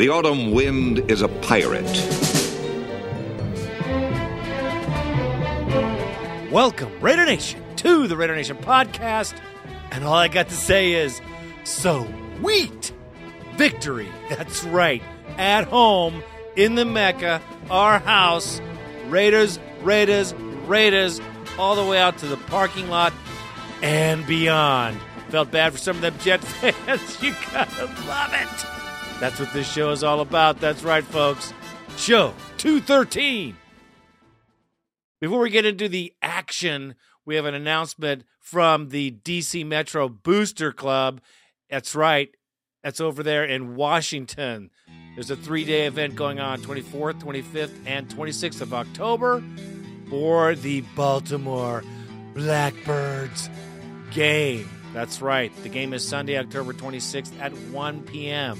The autumn wind is a pirate. Welcome, Raider Nation, to the Raider Nation podcast. And all I got to say is, so wheat victory. That's right. At home in the Mecca, our house, Raiders, Raiders, Raiders, all the way out to the parking lot and beyond. Felt bad for some of them Jet fans. You gotta love it. That's what this show is all about. That's right, folks. Show 213. Before we get into the action, we have an announcement from the DC Metro Booster Club. That's right. That's over there in Washington. There's a three day event going on 24th, 25th, and 26th of October for the Baltimore Blackbirds game. That's right. The game is Sunday, October 26th at 1 p.m.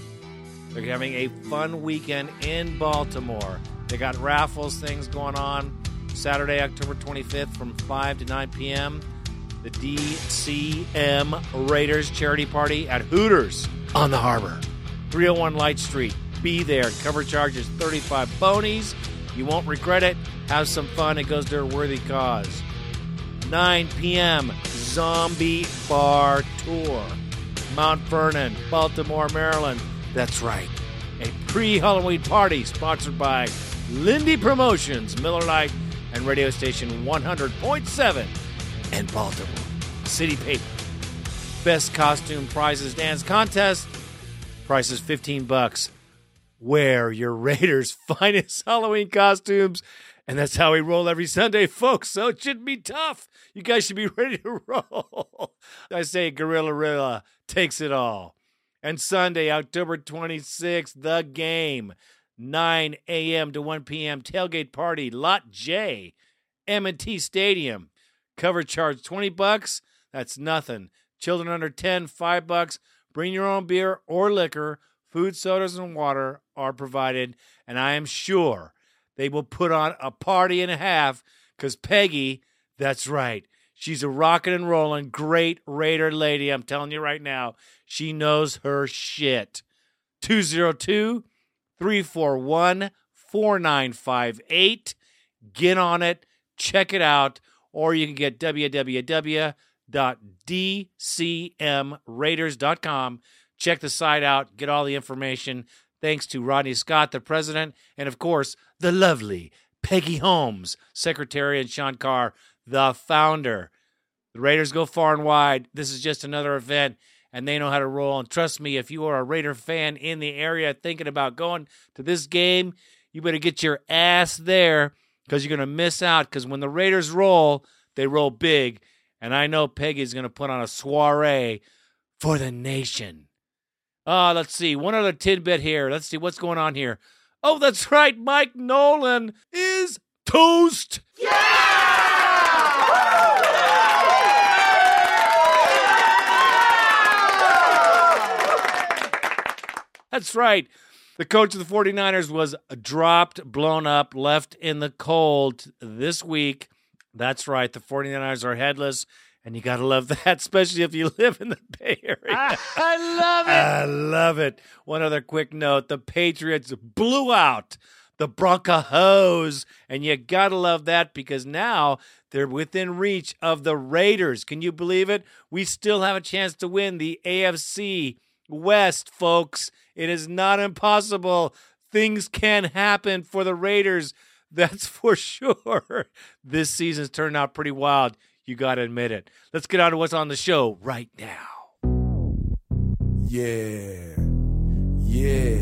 They're having a fun weekend in Baltimore. They got raffles, things going on Saturday, October 25th from 5 to 9 p.m. The DCM Raiders charity party at Hooters on the harbor. 301 Light Street. Be there. Cover charge is 35 bonies. You won't regret it. Have some fun. It goes to a worthy cause. 9 p.m. Zombie Bar Tour. Mount Vernon, Baltimore, Maryland. That's right. A pre Halloween party sponsored by Lindy Promotions, Miller Lite, and radio station 100.7 and Baltimore. City Paper. Best costume prizes dance contest. Price is 15 bucks. Wear your Raiders' finest Halloween costumes. And that's how we roll every Sunday, folks. So it shouldn't be tough. You guys should be ready to roll. I say Gorilla Rilla takes it all. And Sunday, October 26th, the game. 9 a.m. to 1 p.m. tailgate party, Lot J, M&T Stadium. Cover charge 20 bucks. That's nothing. Children under 10, 5 bucks. Bring your own beer or liquor. Food, sodas, and water are provided. And I am sure they will put on a party and a half because Peggy, that's right, she's a rocking and rolling great Raider lady. I'm telling you right now, she knows her shit. 202 341 4958. Get on it, check it out, or you can get www.dcmraiders.com. Check the site out, get all the information. Thanks to Rodney Scott, the president, and of course, the lovely Peggy Holmes, secretary, and Sean Carr, the founder. The Raiders go far and wide. This is just another event, and they know how to roll. And trust me, if you are a Raider fan in the area thinking about going to this game, you better get your ass there because you're going to miss out. Because when the Raiders roll, they roll big. And I know Peggy's going to put on a soiree for the nation. Uh, let's see. One other tidbit here. Let's see what's going on here. Oh, that's right. Mike Nolan is toast. That's right. The coach of the 49ers was dropped, blown up, left in the cold this week. That's right. The 49ers are headless, and you got to love that, especially if you live in the Bay Area. I love it. I love it. One other quick note the Patriots blew out the Broncos, and you got to love that because now they're within reach of the Raiders. Can you believe it? We still have a chance to win the AFC West, folks. It is not impossible. Things can happen for the Raiders. That's for sure. This season's turned out pretty wild. You got to admit it. Let's get on to what's on the show right now. Yeah. Yeah.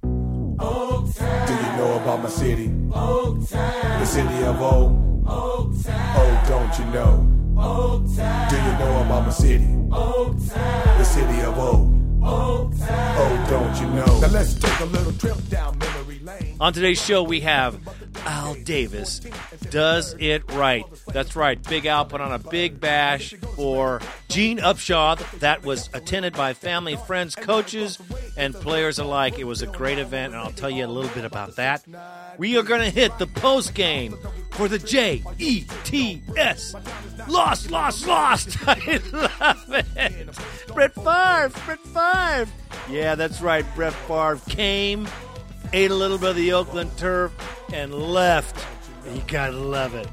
Do you know about my city? The city of O. Oh, don't you know? Do you know about my city? The city of O. Oh, don't you know? Now let's take a little trip down memory lane. On today's show, we have Al Davis does it right. That's right. Big Al put on a big bash for Gene Upshaw that was attended by family, friends, coaches, and players alike. It was a great event, and I'll tell you a little bit about that. We are going to hit the post game for the J E T S. Lost, lost, lost. I love it. Brett Favre, Brett Favre. Yeah, that's right. Brett Favre came, ate a little bit of the Oakland turf, and left. You gotta love it.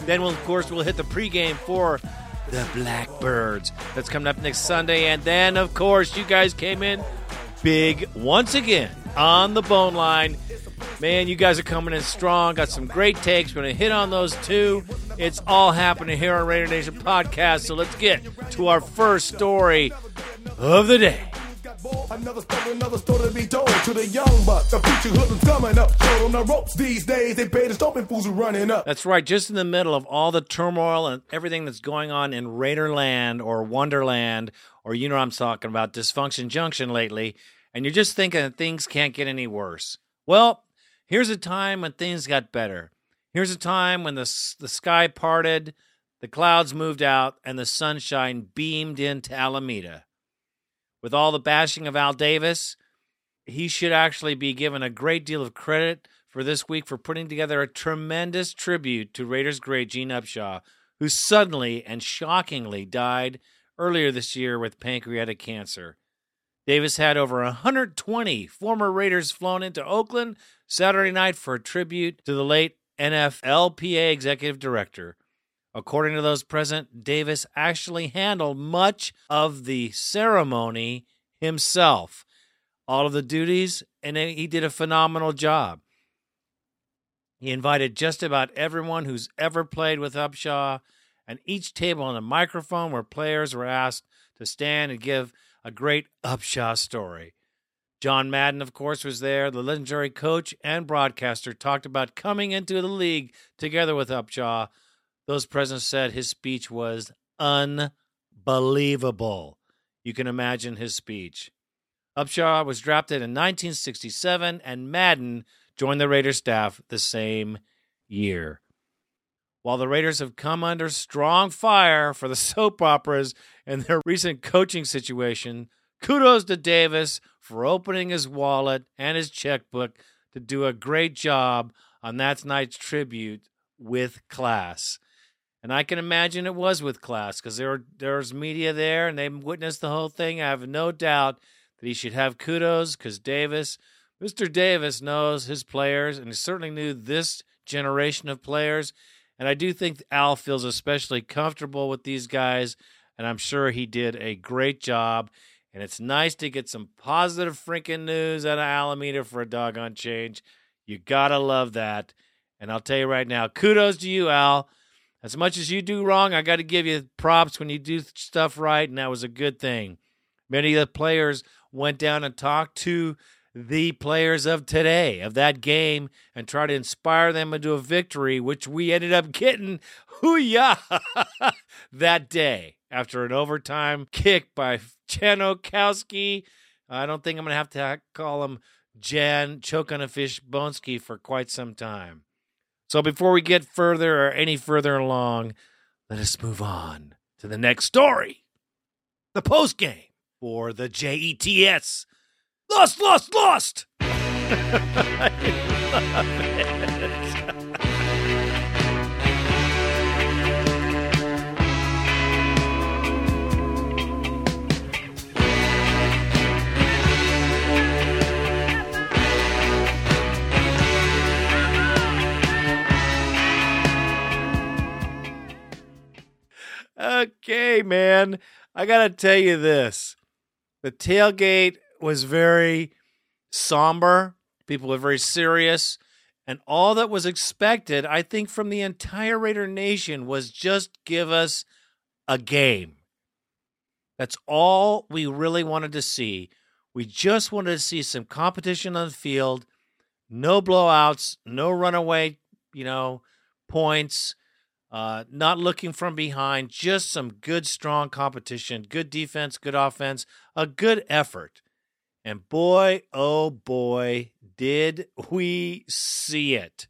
Then, we'll, of course, we'll hit the pregame for the Blackbirds. That's coming up next Sunday. And then, of course, you guys came in big once again on the bone line. Man, you guys are coming in strong. Got some great takes. We're going to hit on those too. It's all happening here on Raider Nation Podcast. So let's get to our first story of the day. Another story, another story to be told to the young buck. The future hoodlums coming up. Short on the ropes these days. They pay the stomping fools who running up. That's right. Just in the middle of all the turmoil and everything that's going on in Raiderland or Wonderland, or you know what I'm talking about, Dysfunction Junction lately, and you're just thinking that things can't get any worse. Well, here's a time when things got better. Here's a time when the, the sky parted, the clouds moved out, and the sunshine beamed into Alameda. With all the bashing of Al Davis, he should actually be given a great deal of credit for this week for putting together a tremendous tribute to Raiders great Gene Upshaw, who suddenly and shockingly died earlier this year with pancreatic cancer. Davis had over 120 former Raiders flown into Oakland Saturday night for a tribute to the late NFLPA executive director. According to those present, Davis actually handled much of the ceremony himself, all of the duties, and he did a phenomenal job. He invited just about everyone who's ever played with Upshaw, and each table and a microphone where players were asked to stand and give a great Upshaw story. John Madden, of course, was there. The legendary coach and broadcaster talked about coming into the league together with Upshaw. Those present said his speech was unbelievable. You can imagine his speech. Upshaw was drafted in 1967, and Madden joined the Raiders staff the same year. While the Raiders have come under strong fire for the soap operas and their recent coaching situation, kudos to Davis for opening his wallet and his checkbook to do a great job on that night's tribute with class. And I can imagine it was with class because there, there's media there and they witnessed the whole thing. I have no doubt that he should have kudos because Davis, Mr. Davis, knows his players and he certainly knew this generation of players. And I do think Al feels especially comfortable with these guys, and I'm sure he did a great job. And it's nice to get some positive freaking news out of Alameda for a doggone change. You gotta love that. And I'll tell you right now, kudos to you, Al. As much as you do wrong, I got to give you props when you do stuff right, and that was a good thing. Many of the players went down and talked to the players of today, of that game, and try to inspire them into a victory, which we ended up getting, hoo-yah, that day after an overtime kick by Janikowski. I don't think I'm going to have to call him Jan Choke on a Fish Bonski for quite some time. So before we get further or any further along, let us move on to the next story. The post game for the JETS. Lost, lost, lost. I love it. Okay, man. I got to tell you this. The tailgate was very somber. People were very serious. And all that was expected, I think, from the entire Raider Nation was just give us a game. That's all we really wanted to see. We just wanted to see some competition on the field, no blowouts, no runaway, you know, points, uh, not looking from behind, just some good, strong competition, good defense, good offense, a good effort. And boy, oh boy, did we see it.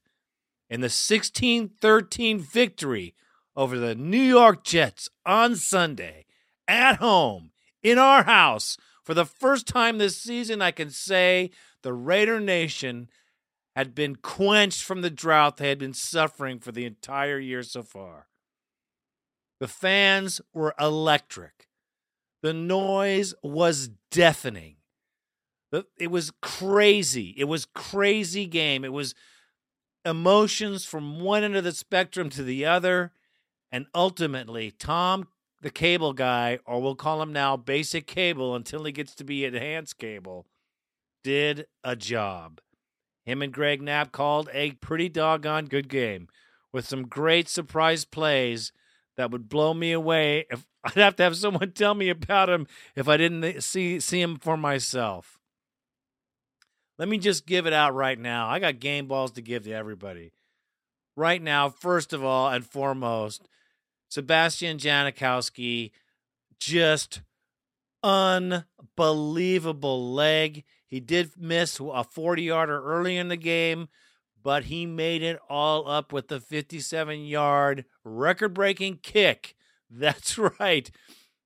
In the 16 13 victory over the New York Jets on Sunday at home in our house, for the first time this season, I can say the Raider Nation had been quenched from the drought they had been suffering for the entire year so far. The fans were electric. The noise was deafening. It was crazy. It was crazy game. It was emotions from one end of the spectrum to the other. And ultimately, Tom, the cable guy, or we'll call him now basic cable until he gets to be enhanced cable, did a job. Him and Greg Knapp called a pretty doggone good game with some great surprise plays that would blow me away if I'd have to have someone tell me about him if I didn't see see him for myself. Let me just give it out right now. I got game balls to give to everybody. Right now, first of all and foremost, Sebastian Janikowski just unbelievable leg. He did miss a 40 yarder early in the game, but he made it all up with the 57 yard record breaking kick. That's right.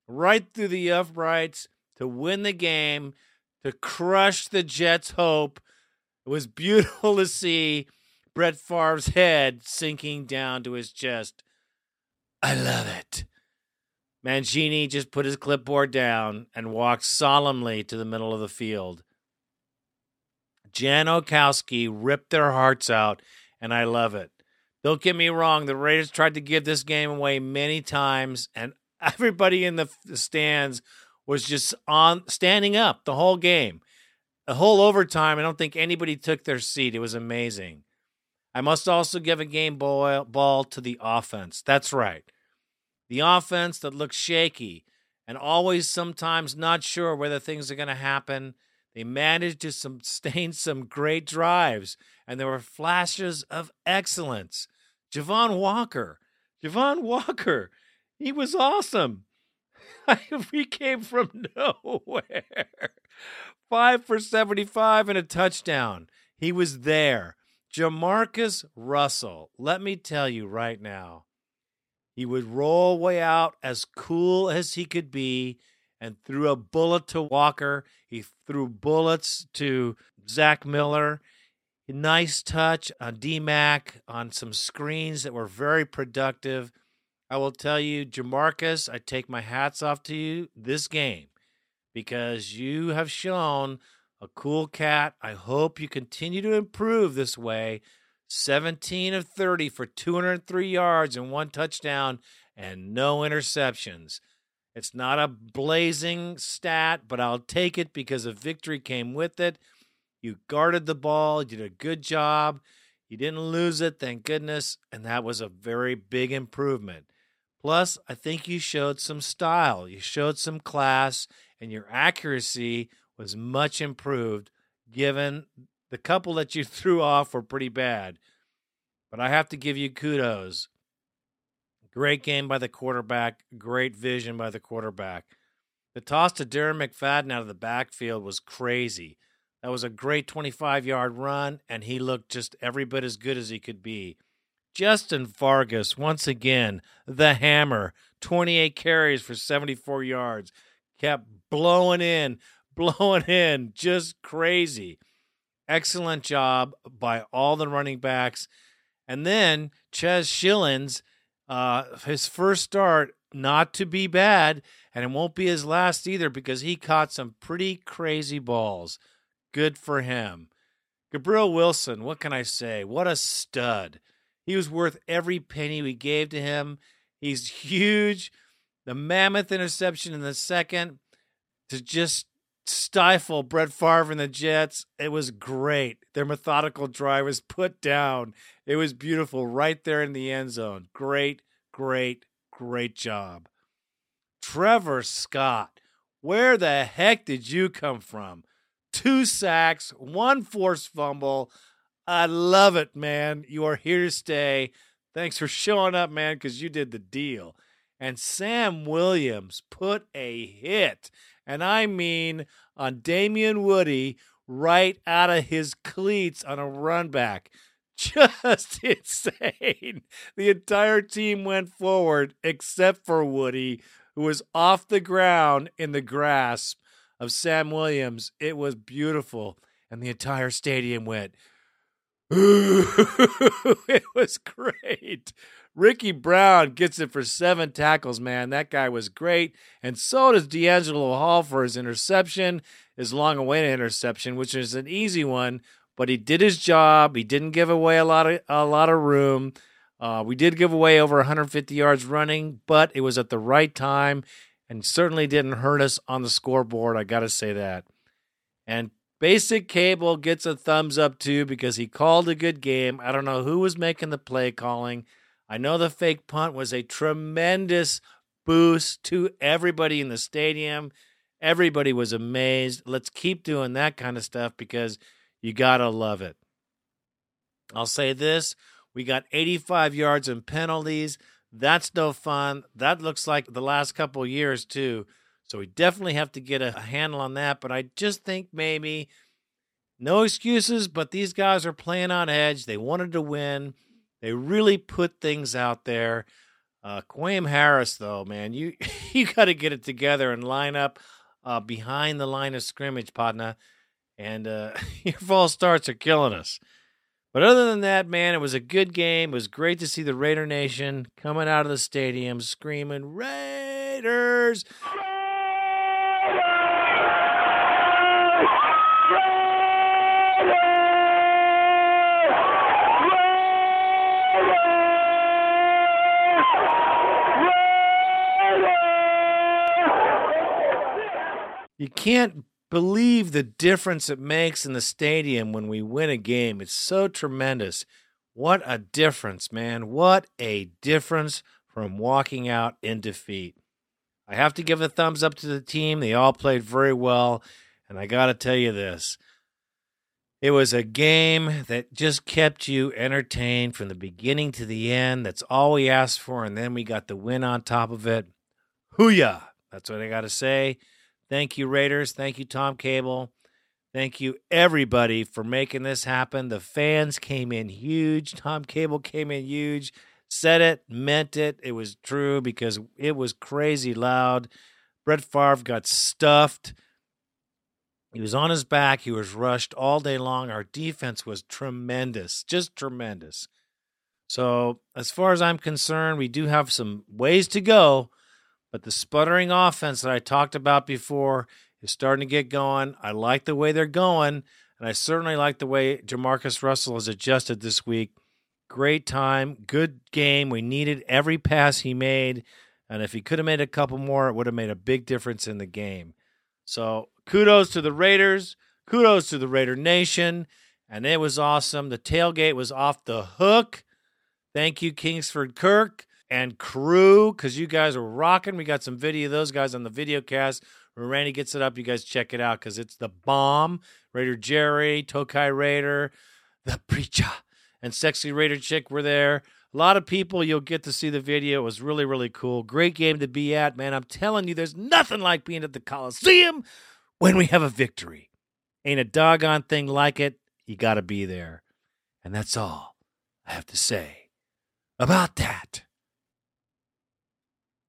Right through the uprights to win the game, to crush the Jets' hope. It was beautiful to see Brett Favre's head sinking down to his chest. I love it. Mangini just put his clipboard down and walked solemnly to the middle of the field. Janikowski ripped their hearts out, and I love it. Don't get me wrong, the Raiders tried to give this game away many times, and everybody in the stands was just on standing up the whole game. The whole overtime, I don't think anybody took their seat. It was amazing. I must also give a game ball, ball to the offense. That's right. The offense that looks shaky and always sometimes not sure whether things are going to happen they managed to sustain some great drives, and there were flashes of excellence. Javon Walker, Javon Walker, he was awesome. he came from nowhere. Five for 75 and a touchdown. He was there. Jamarcus Russell, let me tell you right now, he would roll way out as cool as he could be and threw a bullet to Walker. He threw bullets to Zach Miller. Nice touch on DMAC on some screens that were very productive. I will tell you, Jamarcus, I take my hats off to you this game because you have shown a cool cat. I hope you continue to improve this way. 17 of 30 for 203 yards and one touchdown and no interceptions. It's not a blazing stat, but I'll take it because a victory came with it. You guarded the ball, you did a good job. You didn't lose it, thank goodness, and that was a very big improvement. Plus, I think you showed some style, you showed some class, and your accuracy was much improved given the couple that you threw off were pretty bad. But I have to give you kudos. Great game by the quarterback. Great vision by the quarterback. The toss to Darren McFadden out of the backfield was crazy. That was a great 25 yard run, and he looked just every bit as good as he could be. Justin Fargas, once again, the hammer, 28 carries for 74 yards, kept blowing in, blowing in, just crazy. Excellent job by all the running backs. And then Chaz Schilens uh, his first start not to be bad, and it won't be his last either because he caught some pretty crazy balls. Good for him. Gibril Wilson, what can I say? What a stud. He was worth every penny we gave to him. He's huge. The mammoth interception in the second to just stifle Brett Favre and the Jets. It was great. Their methodical drive was put down. It was beautiful right there in the end zone. Great, great, great job. Trevor Scott, where the heck did you come from? Two sacks, one forced fumble. I love it, man. You are here to stay. Thanks for showing up, man, because you did the deal. And Sam Williams put a hit and I mean on Damien Woody right out of his cleats on a run back. Just insane. The entire team went forward except for Woody, who was off the ground in the grasp of Sam Williams. It was beautiful. And the entire stadium went, it was great. Ricky Brown gets it for seven tackles, man. That guy was great. And so does DeAngelo Hall for his interception, his long awaited interception, which is an easy one, but he did his job. He didn't give away a lot of a lot of room. Uh, we did give away over 150 yards running, but it was at the right time and certainly didn't hurt us on the scoreboard. I got to say that. And Basic Cable gets a thumbs up too because he called a good game. I don't know who was making the play calling. I know the fake punt was a tremendous boost to everybody in the stadium. Everybody was amazed. Let's keep doing that kind of stuff because you got to love it. I'll say this we got 85 yards in penalties. That's no fun. That looks like the last couple years, too. So we definitely have to get a, a handle on that. But I just think maybe no excuses, but these guys are playing on edge. They wanted to win. They really put things out there. Uh, Kwame Harris, though, man, you you got to get it together and line up uh, behind the line of scrimmage, partner. And uh, your false starts are killing us. But other than that, man, it was a good game. It was great to see the Raider Nation coming out of the stadium screaming Raiders. You can't believe the difference it makes in the stadium when we win a game. It's so tremendous. What a difference, man. What a difference from walking out in defeat. I have to give a thumbs up to the team. They all played very well. And I got to tell you this it was a game that just kept you entertained from the beginning to the end. That's all we asked for. And then we got the win on top of it. Hooyah! That's what I got to say. Thank you, Raiders. Thank you, Tom Cable. Thank you, everybody, for making this happen. The fans came in huge. Tom Cable came in huge. Said it, meant it. It was true because it was crazy loud. Brett Favre got stuffed. He was on his back. He was rushed all day long. Our defense was tremendous, just tremendous. So, as far as I'm concerned, we do have some ways to go but the sputtering offense that I talked about before is starting to get going. I like the way they're going, and I certainly like the way Jamarcus Russell has adjusted this week. Great time, good game. We needed every pass he made, and if he could have made a couple more, it would have made a big difference in the game. So kudos to the Raiders. Kudos to the Raider Nation. And it was awesome. The tailgate was off the hook. Thank you, Kingsford Kirk and crew because you guys are rocking. We got some video of those guys on the video cast. When Randy gets it up, you guys check it out because it's the bomb. Raider Jerry, Tokai Raider, the preacher, and Sexy Raider Chick were there. A lot of people, you'll get to see the video. It was really, really cool. Great game to be at, man. I'm telling you, there's nothing like being at the Coliseum when we have a victory. Ain't a doggone thing like it. You got to be there. And that's all I have to say about that.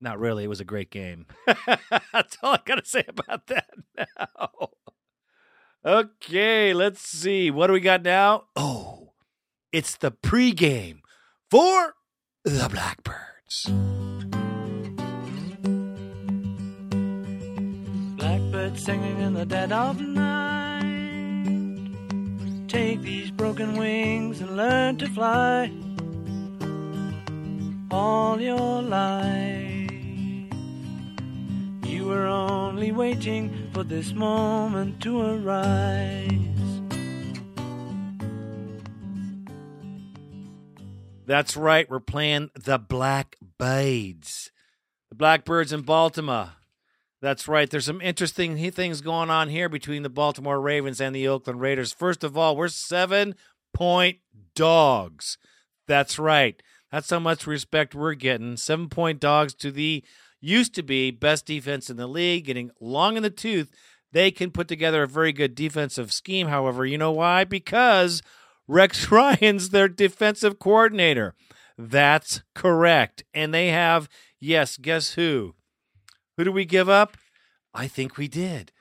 Not really. It was a great game. That's all I got to say about that now. Okay, let's see. What do we got now? Oh, it's the pregame for the Blackbirds. Blackbird singing in the dead of night. Take these broken wings and learn to fly all your life. Were only waiting for this moment to arise. That's right, we're playing the Blackbirds. The Blackbirds in Baltimore. That's right. There's some interesting things going on here between the Baltimore Ravens and the Oakland Raiders. First of all, we're seven point dogs. That's right. That's how much respect we're getting. Seven point dogs to the used to be best defense in the league, getting long in the tooth. They can put together a very good defensive scheme. However, you know why? Because Rex Ryan's their defensive coordinator. That's correct. And they have, yes, guess who? Who do we give up? I think we did.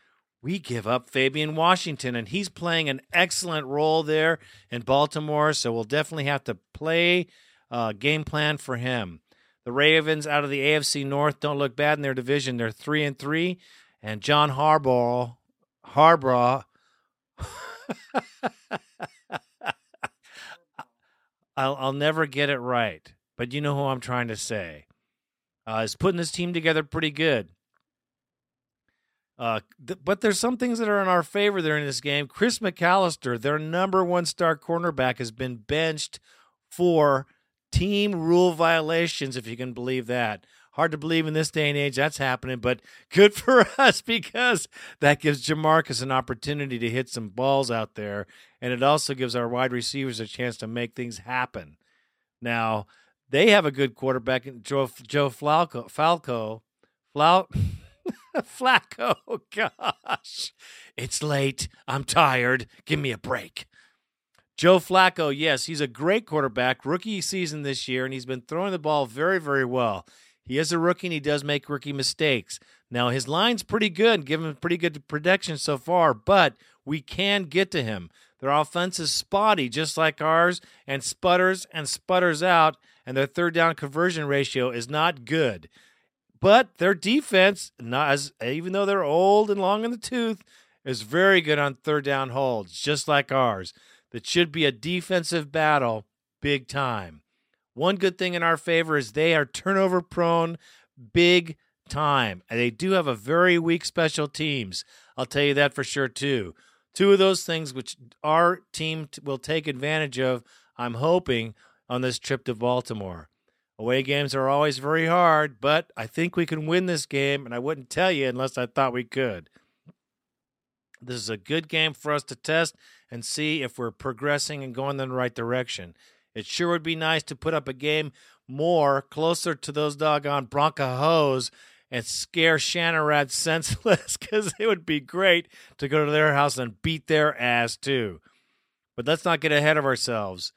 We give up Fabian Washington, and he's playing an excellent role there in Baltimore. So we'll definitely have to play uh, game plan for him. The Ravens out of the AFC North don't look bad in their division. They're three and three, and John Harbaugh, Harbaugh. I'll I'll never get it right, but you know who I'm trying to say. Uh, is putting this team together pretty good. Uh, th- but there's some things that are in our favor there in this game. Chris McAlister, their number one star cornerback, has been benched for team rule violations, if you can believe that. Hard to believe in this day and age that's happening, but good for us because that gives Jamarcus an opportunity to hit some balls out there, and it also gives our wide receivers a chance to make things happen. Now, they have a good quarterback, Joe, Joe Falco. Falco. Flau- Flacco. Gosh, it's late. I'm tired. Give me a break. Joe Flacco, yes, he's a great quarterback, rookie season this year, and he's been throwing the ball very, very well. He is a rookie and he does make rookie mistakes. Now, his line's pretty good, give him pretty good protection so far, but we can get to him. Their offense is spotty, just like ours, and sputters and sputters out, and their third down conversion ratio is not good. But their defense, not as even though they're old and long in the tooth, is very good on third down holds, just like ours. That should be a defensive battle, big time. One good thing in our favor is they are turnover prone, big time. And they do have a very weak special teams. I'll tell you that for sure, too. Two of those things which our team will take advantage of, I'm hoping, on this trip to Baltimore. Away games are always very hard, but I think we can win this game, and I wouldn't tell you unless I thought we could. This is a good game for us to test and see if we're progressing and going in the right direction. It sure would be nice to put up a game more closer to those doggone Broncos and scare Shanarad senseless because it would be great to go to their house and beat their ass too. But let's not get ahead of ourselves.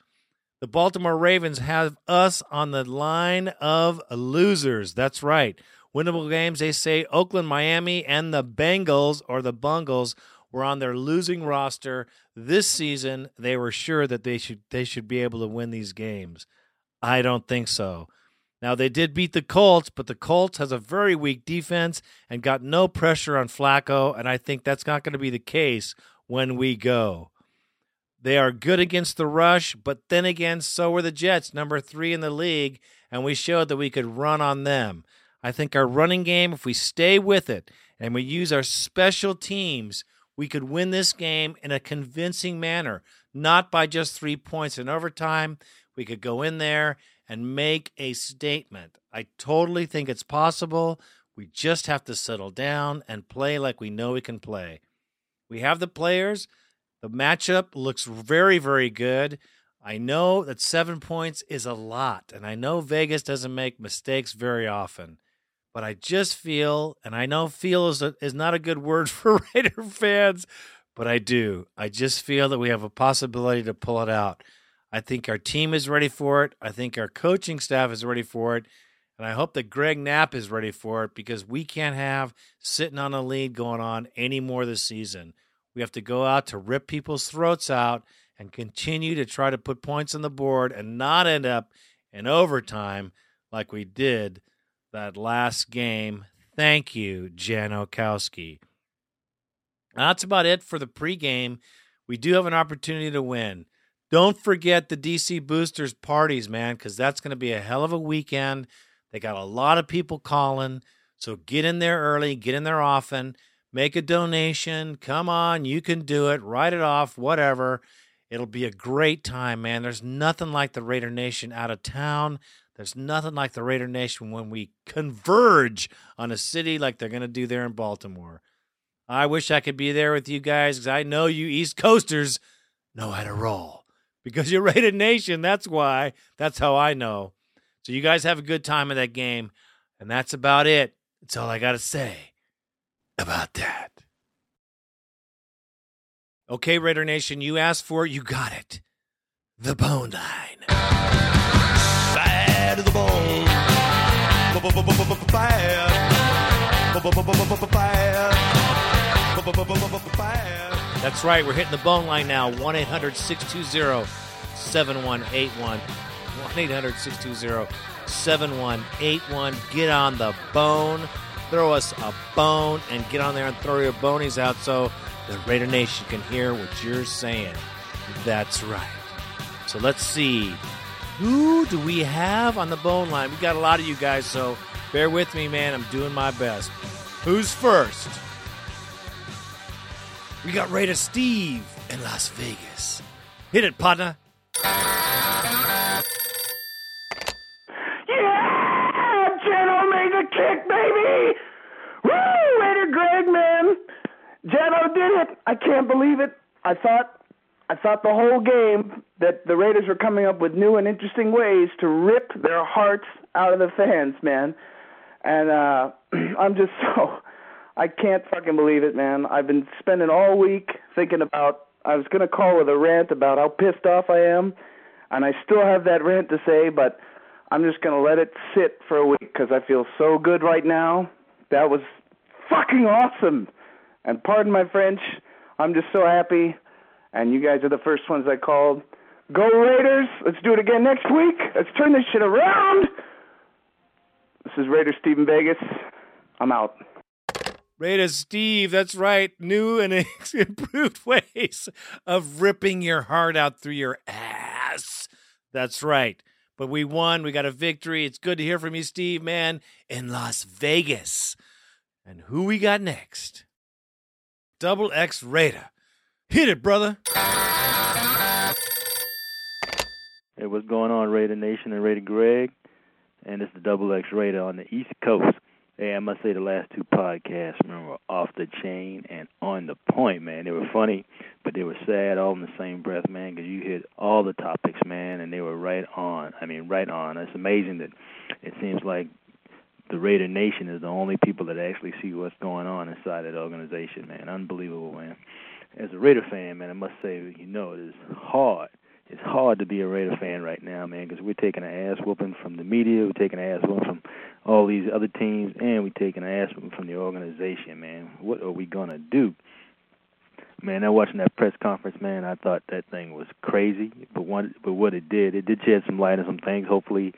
The Baltimore Ravens have us on the line of losers. That's right. Winnable games, they say Oakland, Miami, and the Bengals or the Bungles were on their losing roster this season. They were sure that they should they should be able to win these games. I don't think so. Now they did beat the Colts, but the Colts has a very weak defense and got no pressure on Flacco, and I think that's not going to be the case when we go. They are good against the rush, but then again, so were the Jets, number three in the league, and we showed that we could run on them. I think our running game, if we stay with it and we use our special teams, we could win this game in a convincing manner, not by just three points in overtime. We could go in there and make a statement. I totally think it's possible. We just have to settle down and play like we know we can play. We have the players. The matchup looks very, very good. I know that seven points is a lot, and I know Vegas doesn't make mistakes very often. But I just feel, and I know feel is, a, is not a good word for Raider fans, but I do. I just feel that we have a possibility to pull it out. I think our team is ready for it. I think our coaching staff is ready for it. And I hope that Greg Knapp is ready for it because we can't have sitting on a lead going on any more this season. We have to go out to rip people's throats out and continue to try to put points on the board and not end up in overtime like we did that last game. Thank you, Janikowski. That's about it for the pregame. We do have an opportunity to win. Don't forget the DC Boosters parties, man, because that's going to be a hell of a weekend. They got a lot of people calling. So get in there early, get in there often make a donation. Come on, you can do it. Write it off, whatever. It'll be a great time, man. There's nothing like the Raider Nation out of town. There's nothing like the Raider Nation when we converge on a city like they're going to do there in Baltimore. I wish I could be there with you guys because I know you East Coasters know how to roll. Because you're Raider Nation, that's why. That's how I know. So you guys have a good time in that game. And that's about it. That's all I got to say about that. Okay, Raider Nation, you asked for it, you got it. The bone line. The. That's right, we're hitting the bone line now 1 800 620 7181. 1 800 620 7181. Get on the bone. Throw us a bone and get on there and throw your bonies out so the Raider Nation can hear what you're saying. That's right. So let's see. Who do we have on the bone line? We got a lot of you guys, so bear with me, man. I'm doing my best. Who's first? We got Raider Steve in Las Vegas. Hit it, partner. Yeah! Jen Omega kick, baby! Woo! Raider Greg, man! Jeno did it! I can't believe it. I thought I thought the whole game that the Raiders were coming up with new and interesting ways to rip their hearts out of the fans, man. And uh I'm just so I can't fucking believe it, man. I've been spending all week thinking about I was going to call with a rant about how pissed off I am, and I still have that rant to say, but I'm just going to let it sit for a week because I feel so good right now. That was fucking awesome. And pardon my French, I'm just so happy. And you guys are the first ones I called. Go Raiders! Let's do it again next week. Let's turn this shit around. This is Raider Steven Vegas. I'm out. Raider Steve, that's right. New and improved ways of ripping your heart out through your ass. That's right. But we won. We got a victory. It's good to hear from you, Steve, man, in Las Vegas. And who we got next? Double X Raider. Hit it, brother. Hey, what's going on, Raider Nation and Raider Greg? And it's the Double X Raider on the East Coast. Hey, I must say the last two podcasts, man, were off the chain and on the point, man. They were funny, but they were sad all in the same breath, man, because you hit all the topics, man, and they were right on. I mean, right on. It's amazing that it seems like the Raider Nation is the only people that actually see what's going on inside that organization, man. Unbelievable, man. As a Raider fan, man, I must say, you know, it is hard it's hard to be a Raider fan right now, man, because we're taking an ass whooping from the media, we're taking an ass whooping from all these other teams, and we're taking an ass whooping from the organization, man. What are we gonna do? Man, I watching that press conference, man. I thought that thing was crazy, but one, but what it did, it did shed some light on some things. Hopefully,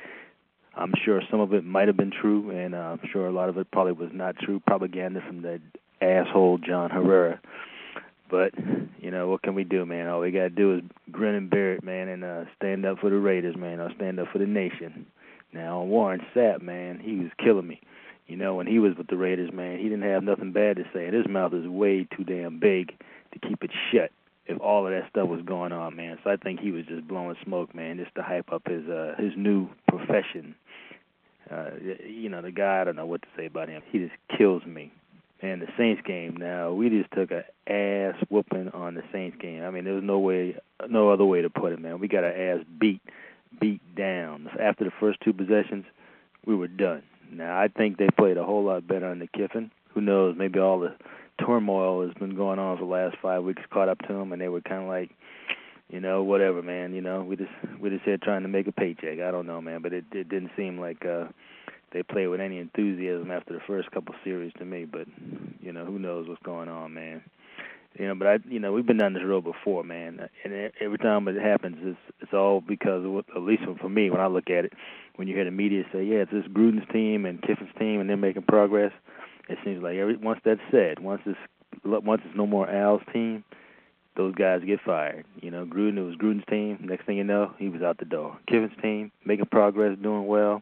I'm sure some of it might have been true, and uh, I'm sure a lot of it probably was not true propaganda from that asshole John Herrera. But you know what can we do, man? All we gotta do is grin and bear it, man, and uh, stand up for the Raiders, man. I'll stand up for the nation. Now Warren Sapp, man, he was killing me. You know, when he was with the Raiders, man, he didn't have nothing bad to say. And his mouth is way too damn big to keep it shut if all of that stuff was going on, man. So I think he was just blowing smoke, man, just to hype up his uh his new profession. Uh you know, the guy I don't know what to say about him. He just kills me and the Saints game. Now we just took a ass whooping on the Saints game. I mean, there was no way, no other way to put it, man. We got our ass beat, beat down. After the first two possessions, we were done. Now I think they played a whole lot better under Kiffin. Who knows? Maybe all the turmoil has been going on for the last five weeks caught up to them, and they were kind of like, you know, whatever, man. You know, we just we just here trying to make a paycheck. I don't know, man, but it it didn't seem like. uh they play with any enthusiasm after the first couple series to me. But you know, who knows what's going on, man. You know, but I, you know, we've been down this road before, man. And every time it happens, it's it's all because of at least for me, when I look at it, when you hear the media say, yeah, it's this Gruden's team and Kiffin's team, and they're making progress. It seems like every once that's said, once it's once it's no more Al's team, those guys get fired. You know, Gruden it was Gruden's team. Next thing you know, he was out the door. Kiffin's team making progress, doing well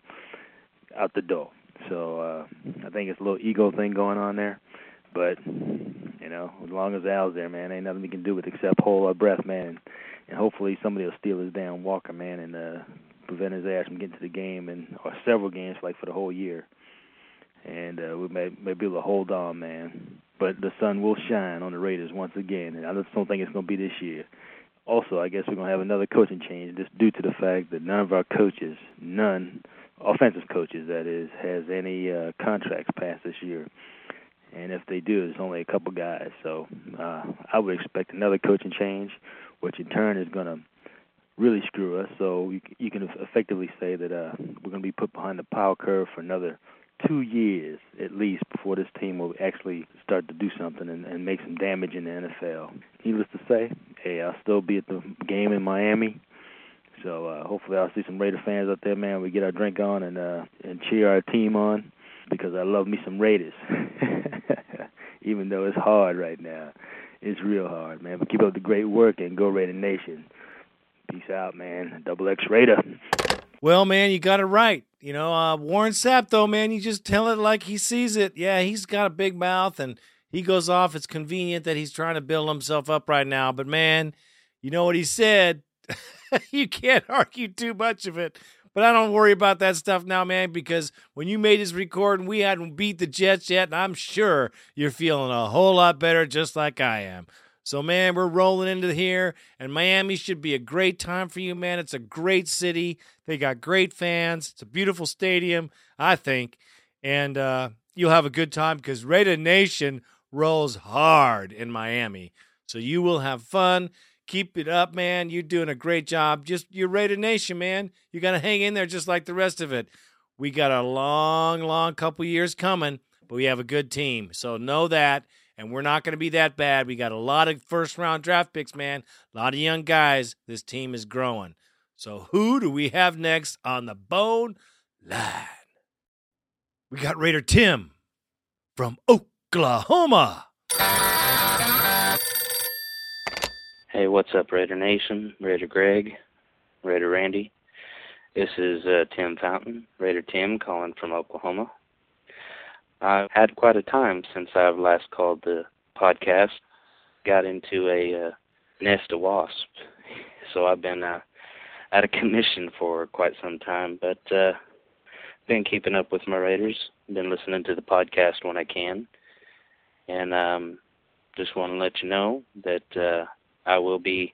out the door. So uh, I think it's a little ego thing going on there. But you know, as long as Al's there, man, ain't nothing we can do with except hold our breath, man. And hopefully somebody will steal his damn Walker, man, and uh, prevent his ass from getting to the game and or several games, like for the whole year. And uh, we may may be able to hold on, man. But the sun will shine on the Raiders once again, and I just don't think it's to be this year. Also, I guess we're to have another coaching change, just due to the fact that none of our coaches, none offensive coaches, that is, has any uh, contracts passed this year. And if they do, it's only a couple guys. So uh, I would expect another coaching change, which in turn is going to really screw us. So you, you can effectively say that uh, we're going to be put behind the power curve for another two years at least before this team will actually start to do something and, and make some damage in the NFL. Needless to say, hey, I'll still be at the game in Miami So uh, hopefully I'll see some Raider fans out there, man. We get our drink on and uh, and cheer our team on because I love me some Raiders. Even though it's hard right now, it's real hard, man. But keep up the great work and go Raider Nation. Peace out, man. Double X Raider. Well, man, you got it right. You know, uh, Warren Sapp, though, man, you just tell it like he sees it. Yeah, he's got a big mouth and he goes off. It's convenient that he's trying to build himself up right now. But, man, you know what he said? you can't argue too much of it. But I don't worry about that stuff now, man, because when you made this recording, we hadn't beat the Jets yet, and I'm sure you're feeling a whole lot better just like I am. So, man, we're rolling into here, and Miami should be a great time for you, man. It's a great city. They got great fans. It's a beautiful stadium, I think. And uh, you'll have a good time because Raider Nation rolls hard in Miami. So you will have fun. Keep it up, man. You're doing a great job. Just you're Raider Nation, man. You got to hang in there just like the rest of it. We got a long, long couple years coming, but we have a good team. So know that and we're not going to be that bad. We got a lot of first round draft picks, man. A lot of young guys. This team is growing. So who do we have next on the bone line? We got Raider Tim from Oklahoma. Hey, what's up, Raider Nation? Raider Greg, Raider Randy. This is uh, Tim Fountain, Raider Tim, calling from Oklahoma. I've had quite a time since I've last called the podcast. Got into a uh, nest of wasps, so I've been uh, out of commission for quite some time. But uh, been keeping up with my Raiders. Been listening to the podcast when I can, and um, just want to let you know that uh, I will be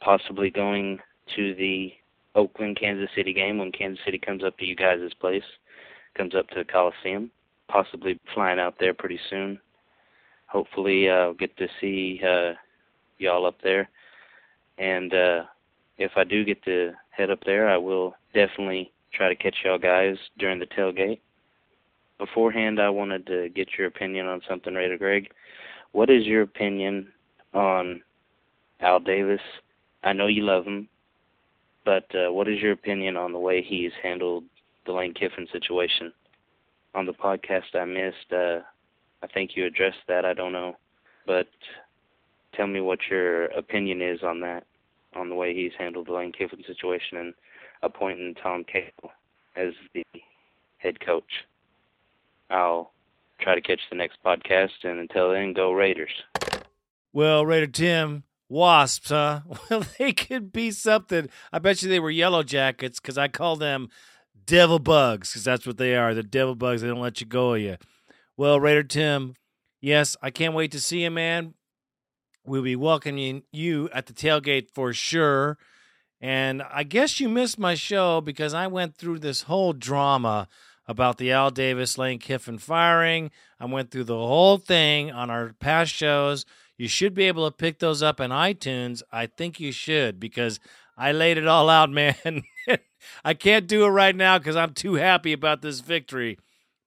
possibly going to the Oakland Kansas City game when Kansas City comes up to you guys' place, comes up to the Coliseum possibly flying out there pretty soon. Hopefully, uh, I'll get to see uh, y'all up there. And uh, if I do get to head up there, I will definitely try to catch y'all guys during the tailgate. Beforehand, I wanted to get your opinion on something, Raider Greg. What is your opinion on Al Davis? I know you love him, but uh, what is your opinion on the way he's handled the Lane Kiffin situation? on the podcast I missed. Uh, I think you addressed that. I don't know, but tell me what your opinion is on that, on the way he's handled the Lane Kiffin situation and appointing Tom Cable as the head coach. I'll try to catch the next podcast, and until then, go Raiders. Well, Raider Tim, wasps, huh? Well, they could be something. I bet you they were yellow jackets because I call them devil bugs, because that's what they are. The devil bugs. They don't let you go of you. Well, Raider Tim, yes, I can't wait to see you, man. We'll be welcoming you at the tailgate for sure. And I guess you missed my show because I went through this whole drama about the Al Davis Lane Kiffin firing. I went through the whole thing on our past shows. You should be able to pick those up in iTunes. I think you should because I laid it all out, man. I can't do it right now because I'm too happy about this victory.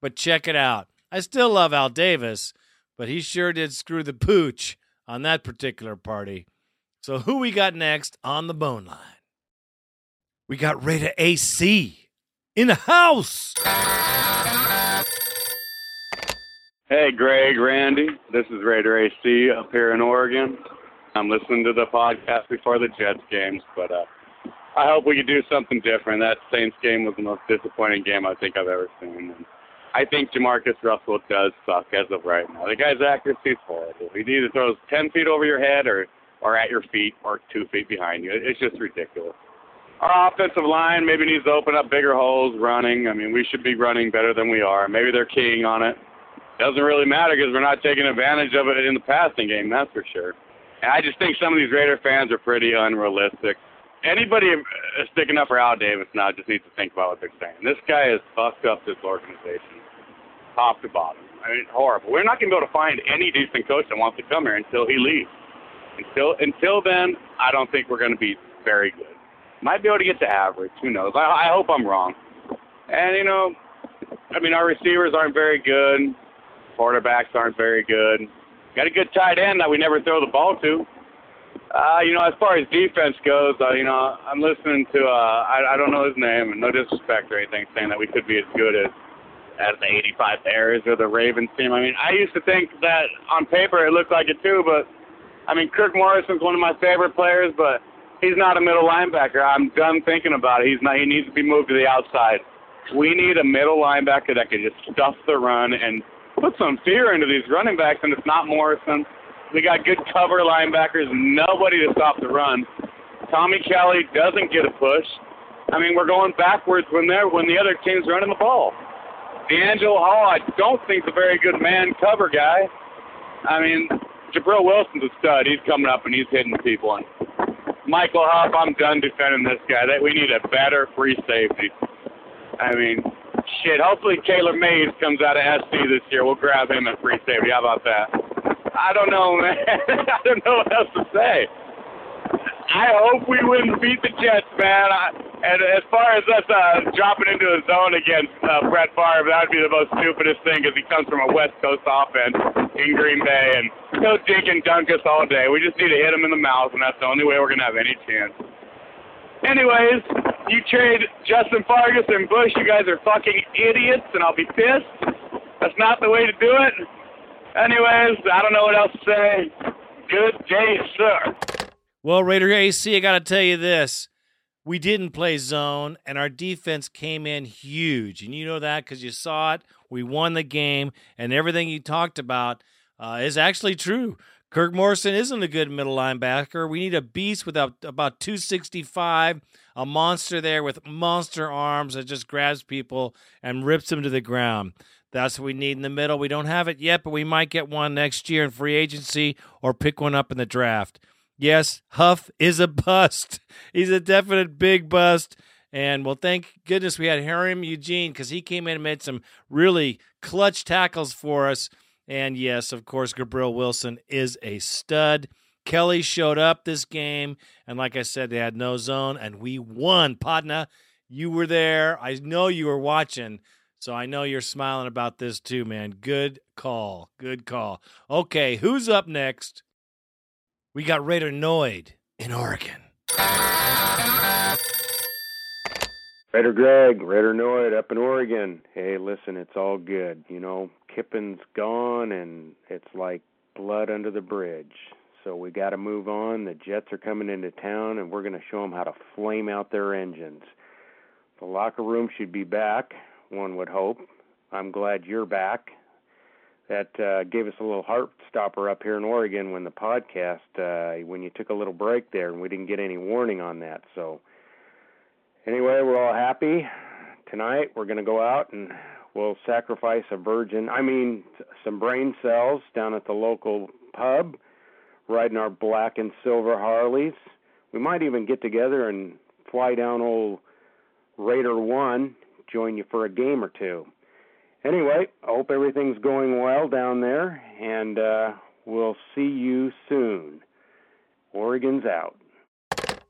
But check it out. I still love Al Davis, but he sure did screw the pooch on that particular party. So who we got next on the bone line? We got Raider AC in the house. Hey, Greg, Randy. This is Raider AC up here in Oregon. I'm listening to the podcast before the Jets games, but uh, I hope we can do something different. That Saints game was the most disappointing game I think I've ever seen. And I think Jamarcus Russell does suck as of right now. The guy's accuracy is horrible. He either throws 10 feet over your head or, or at your feet or two feet behind you. It's just ridiculous. Our offensive line maybe needs to open up bigger holes running. I mean, we should be running better than we are. Maybe they're keying on it. Doesn't really matter because we're not taking advantage of it in the passing game, that's for sure. And I just think some of these Raider fans are pretty unrealistic anybody uh, sticking up for Al Davis now just needs to think about what they're saying. This guy has fucked up this organization, top to bottom. I mean, horrible. We're not going to be able to find any decent coach that wants to come here until he leaves. Until until then, I don't think we're going to be very good. Might be able to get to average. Who knows? I, I hope I'm wrong. And you know, I mean, our receivers aren't very good. Quarterbacks aren't very good. Got a good tight end that we never throw the ball to. Uh, you know, as far as defense goes, uh, you know, I'm listening to uh, I, I don't know his name, and no disrespect or anything, saying that we could be as good as as the 85 Bears or the Ravens team. I mean, I used to think that on paper it looked like it too, but I mean, Kirk Morrison's one of my favorite players, but he's not a middle linebacker. I'm done thinking about it. He's not. He needs to be moved to the outside. We need a middle linebacker that can just stuff the run and put some fear into these running backs, and it's not Morrison. We got good cover linebackers, nobody to stop the run. Tommy Kelly doesn't get a push. I mean, we're going backwards when they're when the other team's running the ball. DeAngelo Hall, I don't think is a very good man cover guy. I mean, Gibril Wilson's a stud. He's coming up and he's hitting people. And Michael Huff, I'm done defending this guy. That we need a better free safety. I mean, shit. Hopefully Caleb Mays comes out of SC this year. We'll grab him at free safety. How about that? I don't know, man. I don't know what else to say. I hope we win, beat the Jets, man. I, and as far as us uh, dropping into a zone against uh, Brett Favre, that would be the most stupidest thing because he comes from a West Coast offense in Green Bay, and he'll dig and dunk us all day. We just need to hit him in the mouth, and that's the only way we're going to have any chance. Anyways, you trade Justin Fargas and Bush. You guys are fucking idiots, and I'll be pissed. That's not the way to do it. Anyways, I don't know what else to say. Good day, sir. Well, Raider AC, I got to tell you this. We didn't play zone, and our defense came in huge. And you know that because you saw it. We won the game, and everything you talked about uh, is actually true. Kirk Morrison isn't a good middle linebacker. We need a beast with about 265, a monster there with monster arms that just grabs people and rips them to the ground. That's what we need in the middle. We don't have it yet, but we might get one next year in free agency or pick one up in the draft. Yes, Huff is a bust. He's a definite big bust. And well, thank goodness we had Hiram Eugene because he came in and made some really clutch tackles for us. And yes, of course, Gibril Wilson is a stud. Kelly showed up this game, and like I said, they had no zone, and we won. Podna, you were there. I know you were watching, so I know you're smiling about this too, man. Good call. Good call. Okay, who's up next? We got Raider Noid in Oregon. Raider Greg, Raider Noid up in Oregon. Hey, listen, it's all good. You know, Kiffin's gone, and it's like blood under the bridge. So we got to move on. The Jets are coming into town, and we're going to show them how to flame out their engines. The locker room should be back, one would hope. I'm glad you're back. That uh, gave us a little heart stopper up here in Oregon when the podcast, uh, when you took a little break there, and we didn't get any warning on that. So anyway, we're all happy. Tonight we're going to go out and we'll sacrifice a virgin, I mean, some brain cells down at the local pub, riding our black and silver Harleys. We might even get together and fly down old Raider 1, join you for a game or two. Anyway, I hope everything's going well down there, and uh, we'll see you soon. Oregon's out.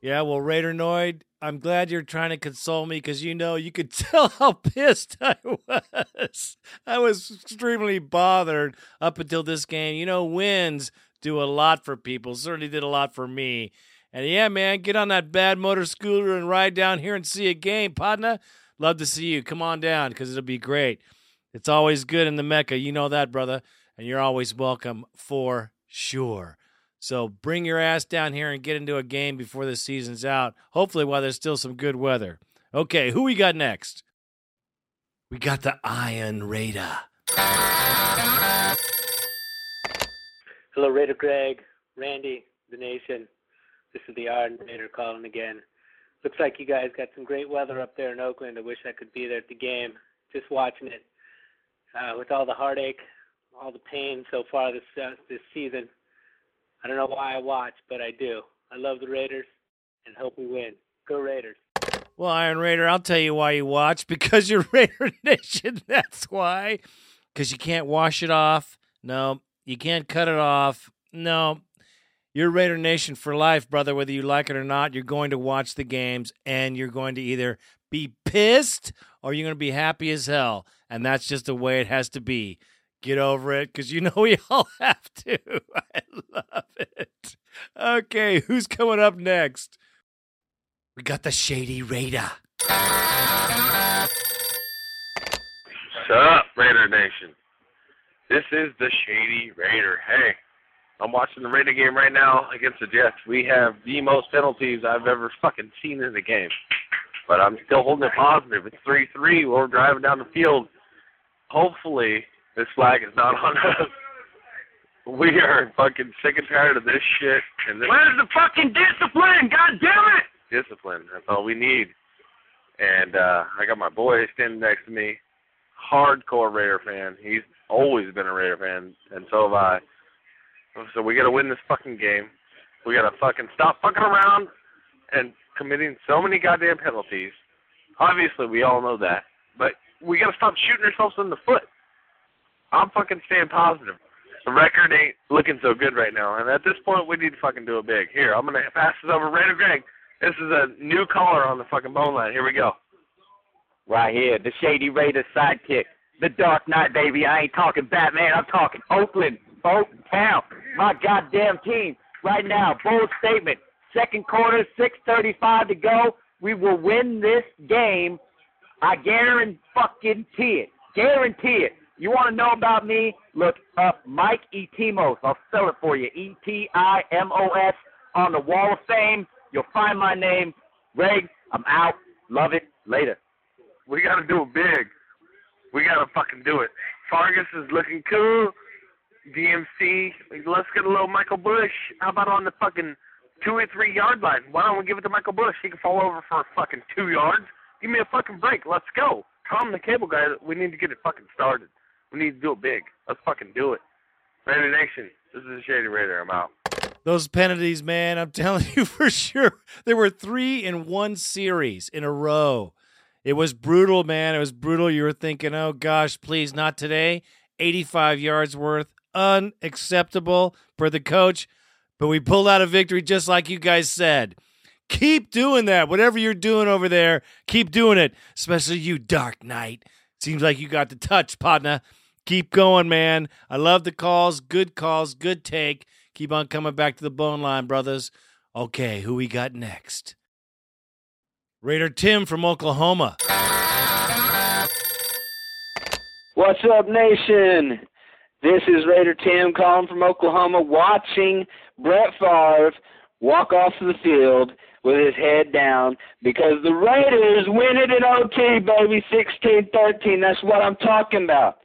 Yeah, well, Raider Noid, I'm glad you're trying to console me because you know you could tell how pissed I was. I was extremely bothered up until this game. You know, wins do a lot for people. Certainly did a lot for me. And yeah, man, get on that bad motor scooter and ride down here and see a game. Padna, love to see you. Come on down because it'll be great. It's always good in the Mecca. You know that, brother. And you're always welcome for sure. So bring your ass down here and get into a game before the season's out. Hopefully, while there's still some good weather. Okay, who we got next? We got the Iron Raider. Hello, Raider Greg, Randy, the Nation. This is the Iron Raider calling again. Looks like you guys got some great weather up there in Oakland. I wish I could be there at the game. Just watching it uh, with all the heartache, all the pain so far this uh, this season. I don't know why I watch, but I do. I love the Raiders and hope we win. Go Raiders. Well, Iron Raider, I'll tell you why you watch because you're Raider Nation. That's why. Because you can't wash it off. No, you can't cut it off. No, you're Raider Nation for life, brother. Whether you like it or not, you're going to watch the games and you're going to either be pissed or you're going to be happy as hell. And that's just the way it has to be. Get over it because you know we all have to. I love it. Okay, who's coming up next? We got the Shady Raider. What's up, Raider Nation? This is the Shady Raider. Hey, I'm watching the Raider game right now against the Jets. We have the most penalties I've ever fucking seen in the game. But I'm still holding it positive. It's 3 3 we're driving down the field. Hopefully, this flag is not on us. We are fucking sick and tired of this shit. And this Where's the fucking discipline? God damn it! discipline. That's all we need. And uh I got my boy standing next to me, hardcore Raider fan. He's always been a Raider fan, and so have I. So we gotta win this fucking game. We gotta fucking stop fucking around and committing so many goddamn penalties. Obviously, we all know that, but we gotta stop shooting ourselves in the foot. I'm fucking staying positive. The record ain't looking so good right now, and at this point, we need to fucking do it big. Here, I'm gonna pass this over Raider Greg. This is a new caller on the fucking bone line. Here we go. Right here, the Shady Raider sidekick. The Dark Knight, baby. I ain't talking Batman. I'm talking Oakland, Oak Town. My goddamn team. Right now, bold statement. Second quarter, 6.35 to go. We will win this game. I guarantee fucking it. Guarantee it. You want to know about me? Look up Mike Etimos. I'll spell it for you. E T I M O S on the Wall of Fame. You'll find my name. Greg, I'm out. Love it. Later. We gotta do it big. We gotta fucking do it. Fargas is looking cool. DMC, let's get a little Michael Bush. How about on the fucking two or three yard line? Why don't we give it to Michael Bush? He can fall over for fucking two yards. Give me a fucking break. Let's go. Tom the cable guy. We need to get it fucking started. We need to do it big. Let's fucking do it. Raider Nation, this is the Shady Raider. I'm out. Those penalties, man, I'm telling you for sure. There were three in one series in a row. It was brutal, man. It was brutal. You were thinking, oh gosh, please, not today. 85 yards worth. Unacceptable for the coach. But we pulled out a victory just like you guys said. Keep doing that. Whatever you're doing over there, keep doing it. Especially you, Dark Knight. Seems like you got the touch, partner. Keep going, man. I love the calls. Good calls. Good take. Keep on coming back to the bone line, brothers. Okay, who we got next? Raider Tim from Oklahoma. What's up, nation? This is Raider Tim calling from Oklahoma, watching Brett Favre walk off the field with his head down because the Raiders win it in OT, baby, 16-13. That's what I'm talking about.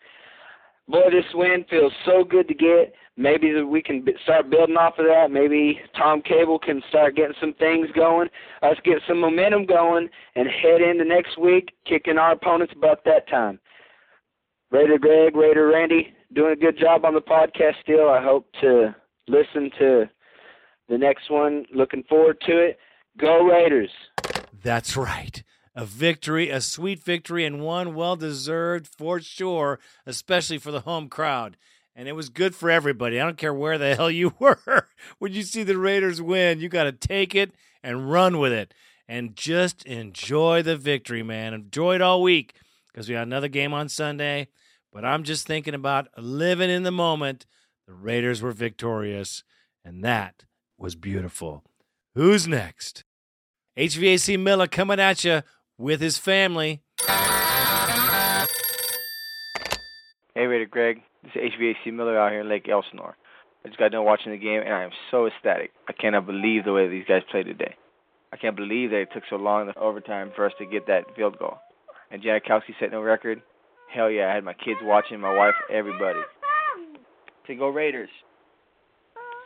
Boy, this win feels so good to get. Maybe we can start building off of that. Maybe Tom Cable can start getting some things going. Let's get some momentum going and head into next week kicking our opponents' butt that time. Raider Greg, Raider Randy, doing a good job on the podcast still. I hope to listen to the next one. Looking forward to it. Go Raiders. That's right. A victory, a sweet victory, and one well deserved for sure, especially for the home crowd. And it was good for everybody. I don't care where the hell you were. when you see the Raiders win, you got to take it and run with it and just enjoy the victory, man. Enjoy it all week because we got another game on Sunday. But I'm just thinking about living in the moment. The Raiders were victorious, and that was beautiful. Who's next? HVAC Miller coming at you with his family. Hey, Raider Greg. This is HVAC Miller out here in Lake Elsinore. I just got done watching the game, and I am so ecstatic. I cannot believe the way these guys played today. I can't believe that it took so long in overtime for us to get that field goal. And Janikowski set a record. Hell yeah, I had my kids watching, my wife, everybody. Say go Raiders.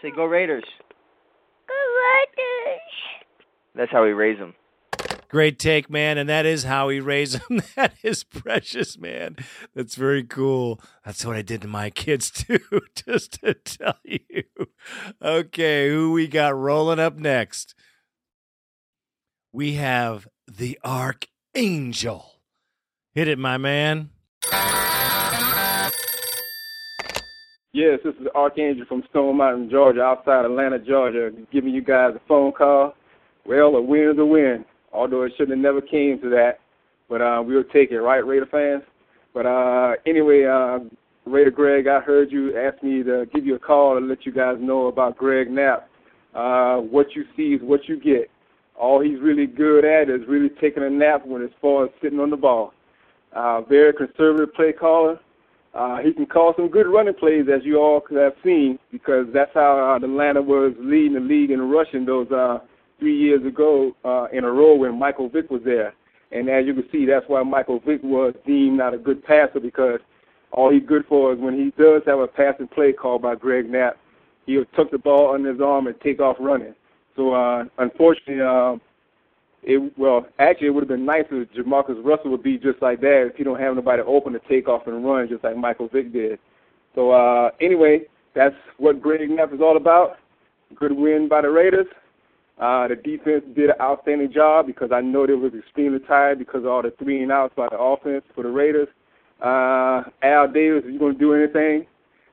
Say go Raiders. Go Raiders. That's how we raise them. Great take, man. And that is how he raised them. That is precious, man. That's very cool. That's what I did to my kids, too, just to tell you. Okay, who we got rolling up next? We have the Archangel. Hit it, my man. Yes, this is Archangel from Stone Mountain, Georgia, outside Atlanta, Georgia, giving you guys a phone call. Well, a win is a win, although it should have never came to that. But uh, we'll take it, right, Raider fans? But uh, anyway, uh, Raider Greg, I heard you ask me to give you a call to let you guys know about Greg Knapp. uh, what you see is what you get. All he's really good at is really taking a nap when as far as sitting on the ball. Uh, very conservative play caller. Uh, he can call some good running plays, as you all could have seen, because that's how uh, Atlanta was leading the league in rushing those uh, three years ago uh, in a row when Michael Vick was there. And as you can see, that's why Michael Vick was deemed not a good passer because all he's good for is when he does have a passing play called by Greg Knapp, he'll tuck the ball under his arm and take off running. So uh, unfortunately, uh, it well actually it would have been nice if Jamarcus Russell would be just like that if you don't have nobody open to take off and run just like Michael Vick did. So uh, anyway, that's what Greg Knapp is all about. Good win by the Raiders. Uh, the defense did an outstanding job because I know they was extremely tired because of all the three and outs by the offense for the Raiders. Uh, Al Davis, you're going to do anything,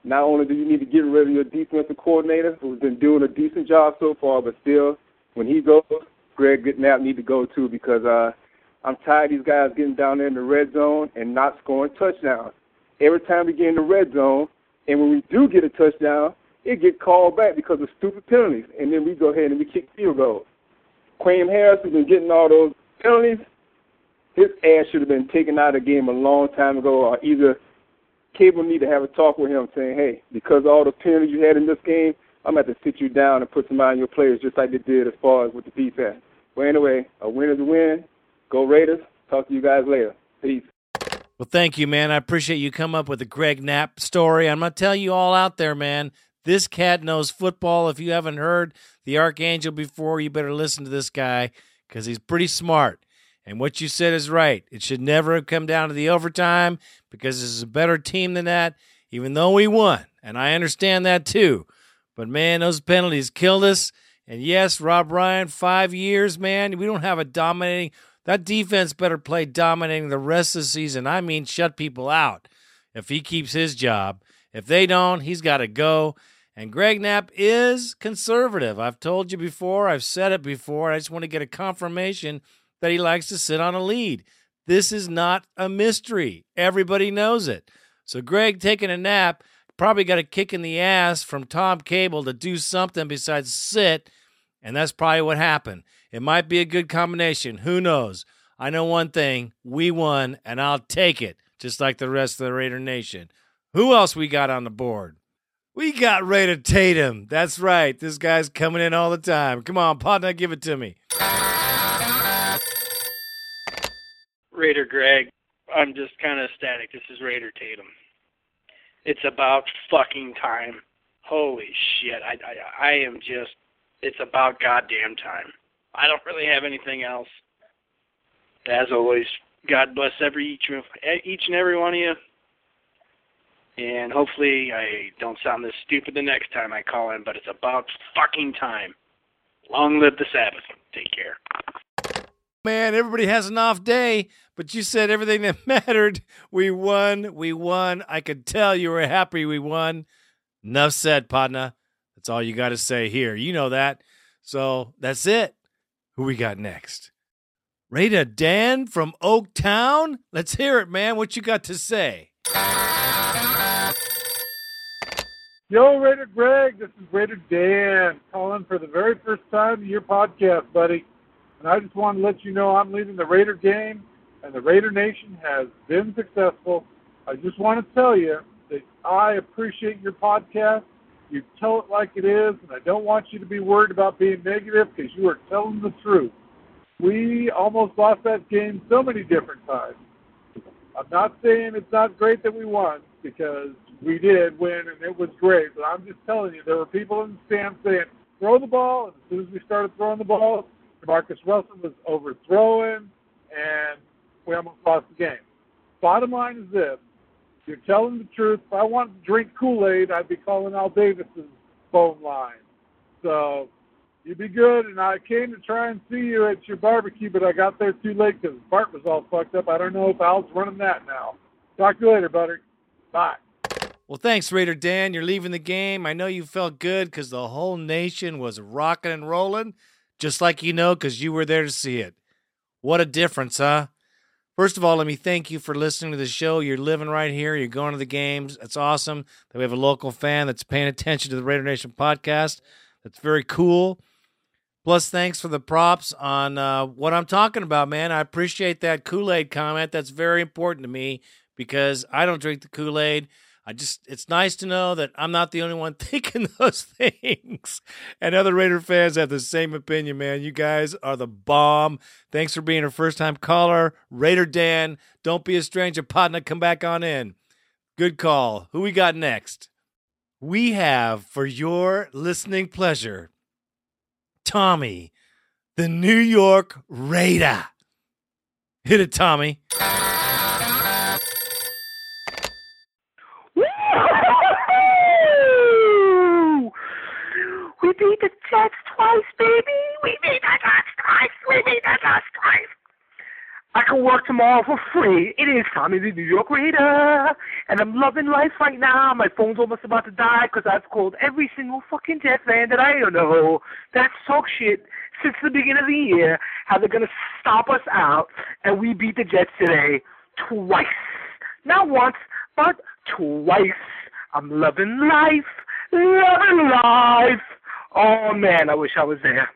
not only do you need to get rid of your defensive coordinator, who's been doing a decent job so far, but still, when he goes, Greg Knapp need to go too because uh, I'm tired of these guys getting down there in the red zone and not scoring touchdowns. Every time we get in the red zone, and when we do get a touchdown, it get called back because of stupid penalties, and then we go ahead and we kick field goals. Kwame Harris has been getting all those penalties. His ass should have been taken out of the game a long time ago, or either Cable need to have a talk with him saying, hey, because of all the penalties you had in this game, I'm going to have to sit you down and put some on your players just like they did as far as with the defense. Well, anyway, a win is a win. Go Raiders. Talk to you guys later. Peace. Well, thank you, man. I appreciate you come up with a Greg Knapp story. I'm going to tell you all out there, man. This cat knows football. If you haven't heard the Archangel before, you better listen to this guy because he's pretty smart. And what you said is right. It should never have come down to the overtime because this is a better team than that, even though we won. And I understand that too. But man, those penalties killed us. And yes, Rob Ryan, five years, man. We don't have a dominating. That defense better play dominating the rest of the season. I mean, shut people out if he keeps his job. If they don't, he's got to go. And Greg Knapp is conservative. I've told you before, I've said it before. I just want to get a confirmation that he likes to sit on a lead. This is not a mystery. Everybody knows it. So, Greg taking a nap probably got a kick in the ass from Tom Cable to do something besides sit, and that's probably what happened. It might be a good combination. Who knows? I know one thing we won, and I'll take it, just like the rest of the Raider Nation. Who else we got on the board? We got Raider Tatum. That's right. This guy's coming in all the time. Come on, partner, give it to me. Raider Greg, I'm just kind of ecstatic. This is Raider Tatum. It's about fucking time. Holy shit. I, I, I am just, it's about goddamn time. I don't really have anything else. As always, God bless every each, each and every one of you. And hopefully I don't sound this stupid the next time I call in, but it's about fucking time. Long live the Sabbath. Take care. Man, everybody has an off day, but you said everything that mattered. We won. We won. I could tell you were happy we won. Enough said, partner. That's all you got to say here. You know that. So that's it. Who we got next? Raider Dan from Oaktown? Let's hear it, man. What you got to say? Yo, Raider Greg, this is Raider Dan calling for the very first time in your podcast, buddy. And I just want to let you know I'm leading the Raider game, and the Raider Nation has been successful. I just want to tell you that I appreciate your podcast. You tell it like it is, and I don't want you to be worried about being negative because you are telling the truth. We almost lost that game so many different times. I'm not saying it's not great that we won because we did win and it was great, but I'm just telling you, there were people in the stands saying, throw the ball, and as soon as we started throwing the ball, Marcus Wilson was overthrowing, and we almost lost the game. Bottom line is this. You're telling the truth. If I wanted to drink Kool-Aid, I'd be calling Al Davis's phone line. So you'd be good, and I came to try and see you at your barbecue, but I got there too late because Bart was all fucked up. I don't know if Al's running that now. Talk to you later, buddy. Bye. Well, thanks, Raider Dan. You're leaving the game. I know you felt good because the whole nation was rocking and rolling, just like you know because you were there to see it. What a difference, huh? First of all, let me thank you for listening to the show. You're living right here. You're going to the games. That's awesome that we have a local fan that's paying attention to the Raider Nation podcast. That's very cool. Plus, thanks for the props on uh, what I'm talking about, man. I appreciate that Kool Aid comment. That's very important to me because I don't drink the Kool Aid. I just, it's nice to know that I'm not the only one thinking those things. And other Raider fans have the same opinion, man. You guys are the bomb. Thanks for being a first time caller. Raider Dan, don't be a stranger. Partner, come back on in. Good call. Who we got next? We have, for your listening pleasure, Tommy, the New York Raider. Hit it, Tommy. Woo! We beat the Jets twice, baby. We beat the Jets twice. We beat the Jets twice. I can work tomorrow for free. It is Tommy the New York Raider. And I'm loving life right now. My phone's almost about to die because I've called every single fucking Jet fan that I know that's talk shit since the beginning of the year how they're going to stop us out. And we beat the Jets today twice. Not once, but twice. I'm loving life. Loving life. Oh, man, I wish I was there.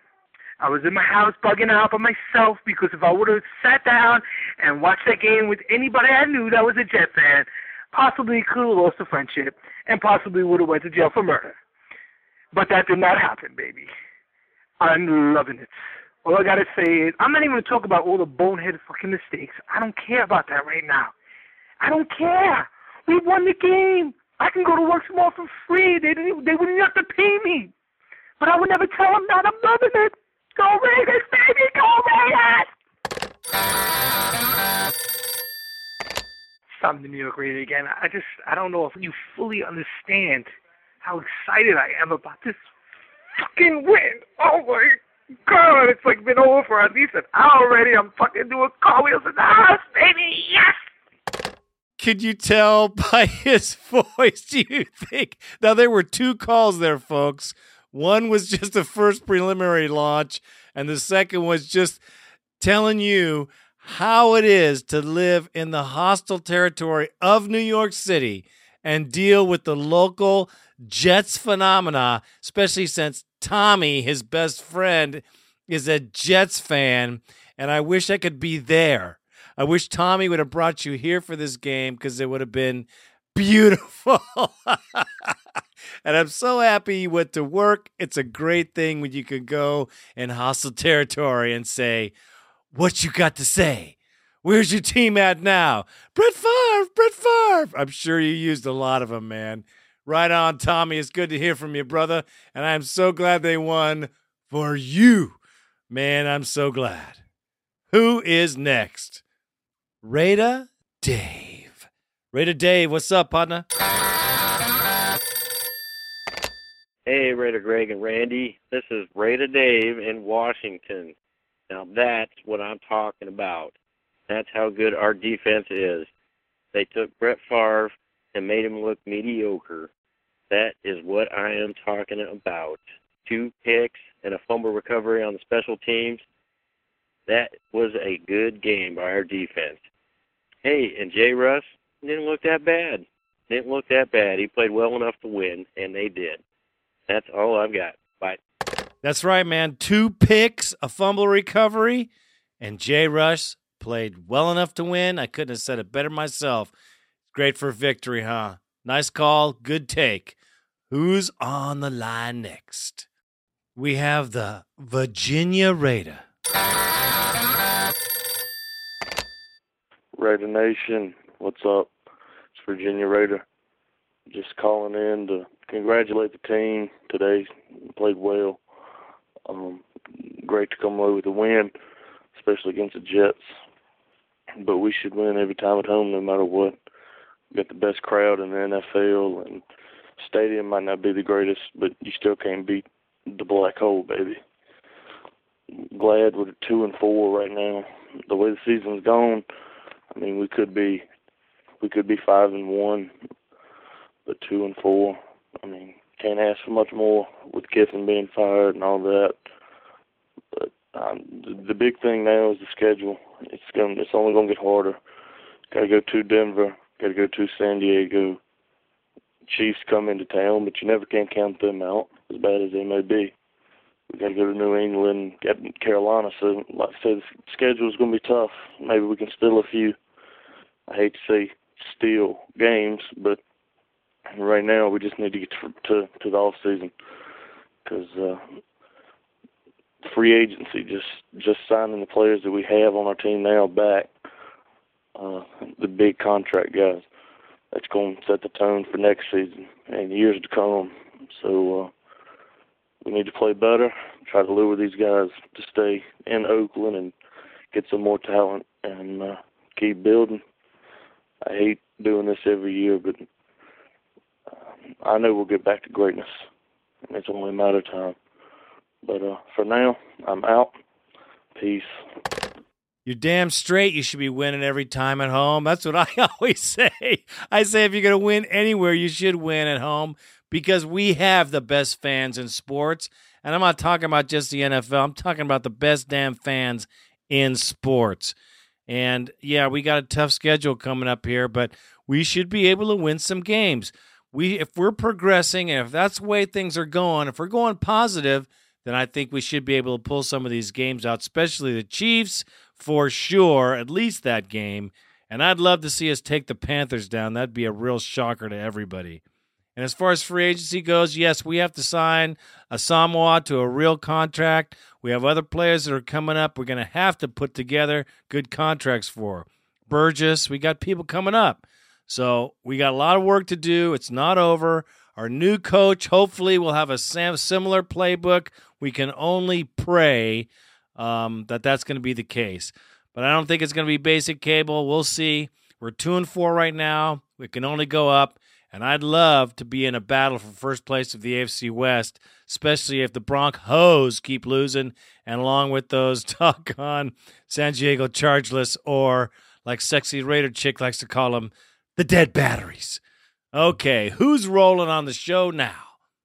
I was in my house bugging out by myself because if I would have sat down and watched that game with anybody I knew that was a Jet fan, possibly could have lost a friendship and possibly would have went to jail for murder. But that did not happen, baby. I'm loving it. All I gotta say is, I'm not even gonna talk about all the boneheaded fucking mistakes. I don't care about that right now. I don't care. We won the game. I can go to work tomorrow for free. They didn't. They wouldn't have to pay me. But I would never tell him that. I'm loving it. Go Raiders, baby! Go Raiders! I'm the New York Raider again. I just, I don't know if you fully understand how excited I am about this fucking win. Oh my god, it's like been over for at least an hour already. I'm fucking doing cartwheels in the house, baby. Yes! Could you tell by his voice? Do you think? Now, there were two calls there, folks. One was just the first preliminary launch, and the second was just telling you how it is to live in the hostile territory of New York City and deal with the local Jets phenomena, especially since Tommy, his best friend, is a Jets fan. And I wish I could be there. I wish Tommy would have brought you here for this game because it would have been beautiful. and I'm so happy you went to work. It's a great thing when you can go in hostile territory and say, What you got to say? Where's your team at now? Brett Favre, Brett Favre. I'm sure you used a lot of them, man. Right on, Tommy. It's good to hear from you, brother. And I'm so glad they won for you. Man, I'm so glad. Who is next? Raider Dave. Raider Dave, what's up, partner? Hey, Raider Greg and Randy. This is Raider Dave in Washington. Now, that's what I'm talking about. That's how good our defense is. They took Brett Favre and made him look mediocre. That is what I am talking about. Two picks and a fumble recovery on the special teams. That was a good game by our defense. Hey, and Jay Russ didn't look that bad. Didn't look that bad. He played well enough to win, and they did. That's all I've got. Bye. That's right, man. Two picks, a fumble recovery, and Jay Rush played well enough to win. I couldn't have said it better myself. Great for victory, huh? Nice call. Good take. Who's on the line next? We have the Virginia Raider. Raider Nation, what's up? It's Virginia Raider. Just calling in to congratulate the team today. Played well. Um, great to come away with a win, especially against the Jets. But we should win every time at home, no matter what. We got the best crowd in the NFL, and stadium might not be the greatest, but you still can't beat the black hole, baby. Glad we're two and four right now. The way the season's gone, I mean, we could be we could be five and one, but two and four. I mean, can't ask for much more with Kiffin being fired and all that. But um, the, the big thing now is the schedule. It's going. It's only going to get harder. Got to go to Denver. Got to go to San Diego. Chiefs come into town, but you never can count them out. as bad as they may be. We got to go to New England, get Carolina. So, like I said, the schedule is going to be tough. Maybe we can steal a few. I hate to say steal games, but right now we just need to get to to, to the off season because uh, free agency just just signing the players that we have on our team now back, uh, the big contract guys. That's going to set the tone for next season and years to come. So uh, we need to play better, try to lure these guys to stay in Oakland and get some more talent and uh, keep building. I hate doing this every year, but I know we'll get back to greatness. It's only a matter of time. But uh, for now, I'm out. Peace. You're damn straight. You should be winning every time at home. That's what I always say. I say if you're going to win anywhere, you should win at home because we have the best fans in sports. And I'm not talking about just the NFL, I'm talking about the best damn fans in sports. And yeah, we got a tough schedule coming up here, but we should be able to win some games. We if we're progressing and if that's the way things are going, if we're going positive, then I think we should be able to pull some of these games out, especially the Chiefs for sure, at least that game. And I'd love to see us take the Panthers down. That'd be a real shocker to everybody. And as far as free agency goes, yes, we have to sign Asomugha to a real contract. We have other players that are coming up. We're going to have to put together good contracts for. Burgess, we got people coming up. So we got a lot of work to do. It's not over. Our new coach, hopefully, will have a similar playbook. We can only pray um, that that's going to be the case. But I don't think it's going to be basic cable. We'll see. We're two and four right now. We can only go up. And I'd love to be in a battle for first place of the AFC West, especially if the Broncos keep losing, and along with those doggone San Diego Chargeless, or like Sexy Raider Chick likes to call them, the dead batteries. Okay, who's rolling on the show now?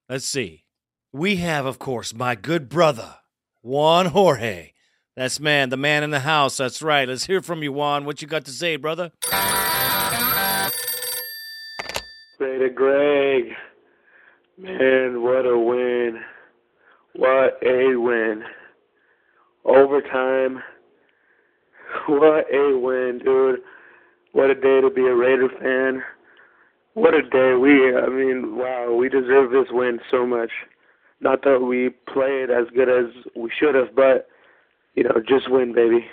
Let's see. We have, of course, my good brother, Juan Jorge. That's man, the man in the house. That's right. Let's hear from you, Juan. What you got to say, brother? Raider Greg. Man, what a win. What a win. Overtime. What a win, dude. What a day to be a Raider fan. What a day. We, I mean, wow, we deserve this win so much. Not that we played as good as we should have, but, you know, just win, baby.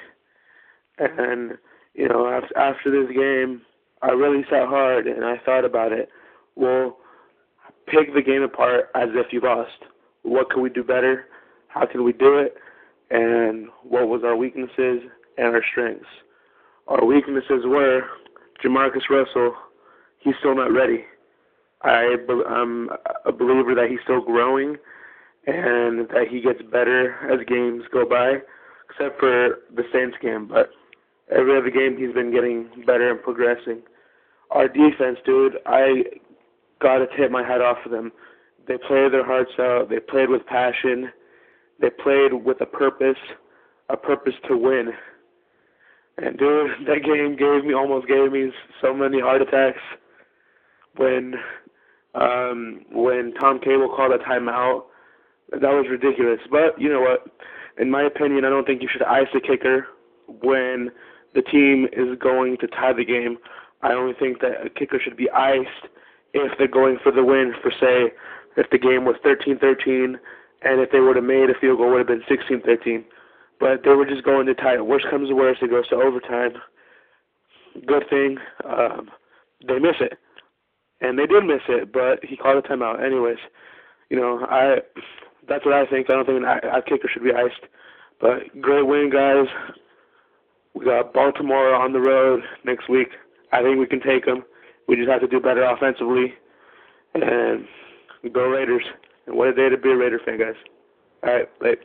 And, you know, after, this game, I really sat hard and I thought about it. Well, pick the game apart as if you lost. What can we do better? How can we do it? And what was our weaknesses and our strengths? Our weaknesses were Jamarcus Russell. He's still not ready. I, I'm a believer that he's still growing and that he gets better as games go by, except for the Saints game. But every other game, he's been getting better and progressing. Our defense, dude, I got to tip my hat off for them. They played their hearts out. They played with passion. They played with a purpose, a purpose to win. And dude, that game gave me almost gave me so many heart attacks when um when Tom Cable called a timeout. That was ridiculous. But you know what? In my opinion, I don't think you should ice the kicker when the team is going to tie the game. I only think that a kicker should be iced if they're going for the win. For say, if the game was 13-13, and if they would have made a field goal, would have been 16-13. But they were just going to tie it. Worst comes to worst, it goes to overtime. Good thing um, they miss it, and they did miss it, but he called a timeout. Anyways, you know, I that's what I think. I don't think an a kicker should be iced. But great win, guys. We got Baltimore on the road next week. I think we can take them. We just have to do better offensively, and go Raiders. And what a day to be a Raider fan, guys. All right, late.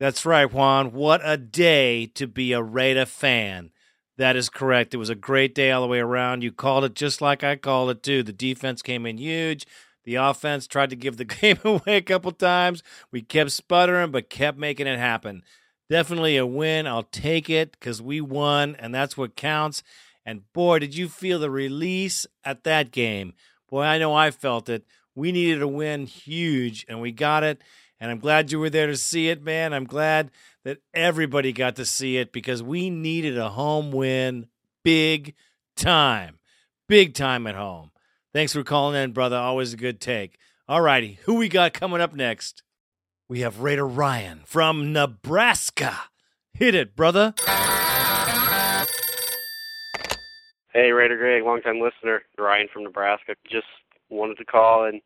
That's right, Juan. What a day to be a Raider fan. That is correct. It was a great day all the way around. You called it just like I called it, too. The defense came in huge. The offense tried to give the game away a couple times. We kept sputtering, but kept making it happen. Definitely a win. I'll take it because we won, and that's what counts. And boy, did you feel the release at that game. Boy, I know I felt it. We needed a win huge, and we got it. And I'm glad you were there to see it, man. I'm glad that everybody got to see it because we needed a home win big time. Big time at home. Thanks for calling in, brother. Always a good take. All righty, who we got coming up next? We have Raider Ryan from Nebraska. Hit it, brother. Hey, Raider Greg, longtime listener, Ryan from Nebraska. Just wanted to call and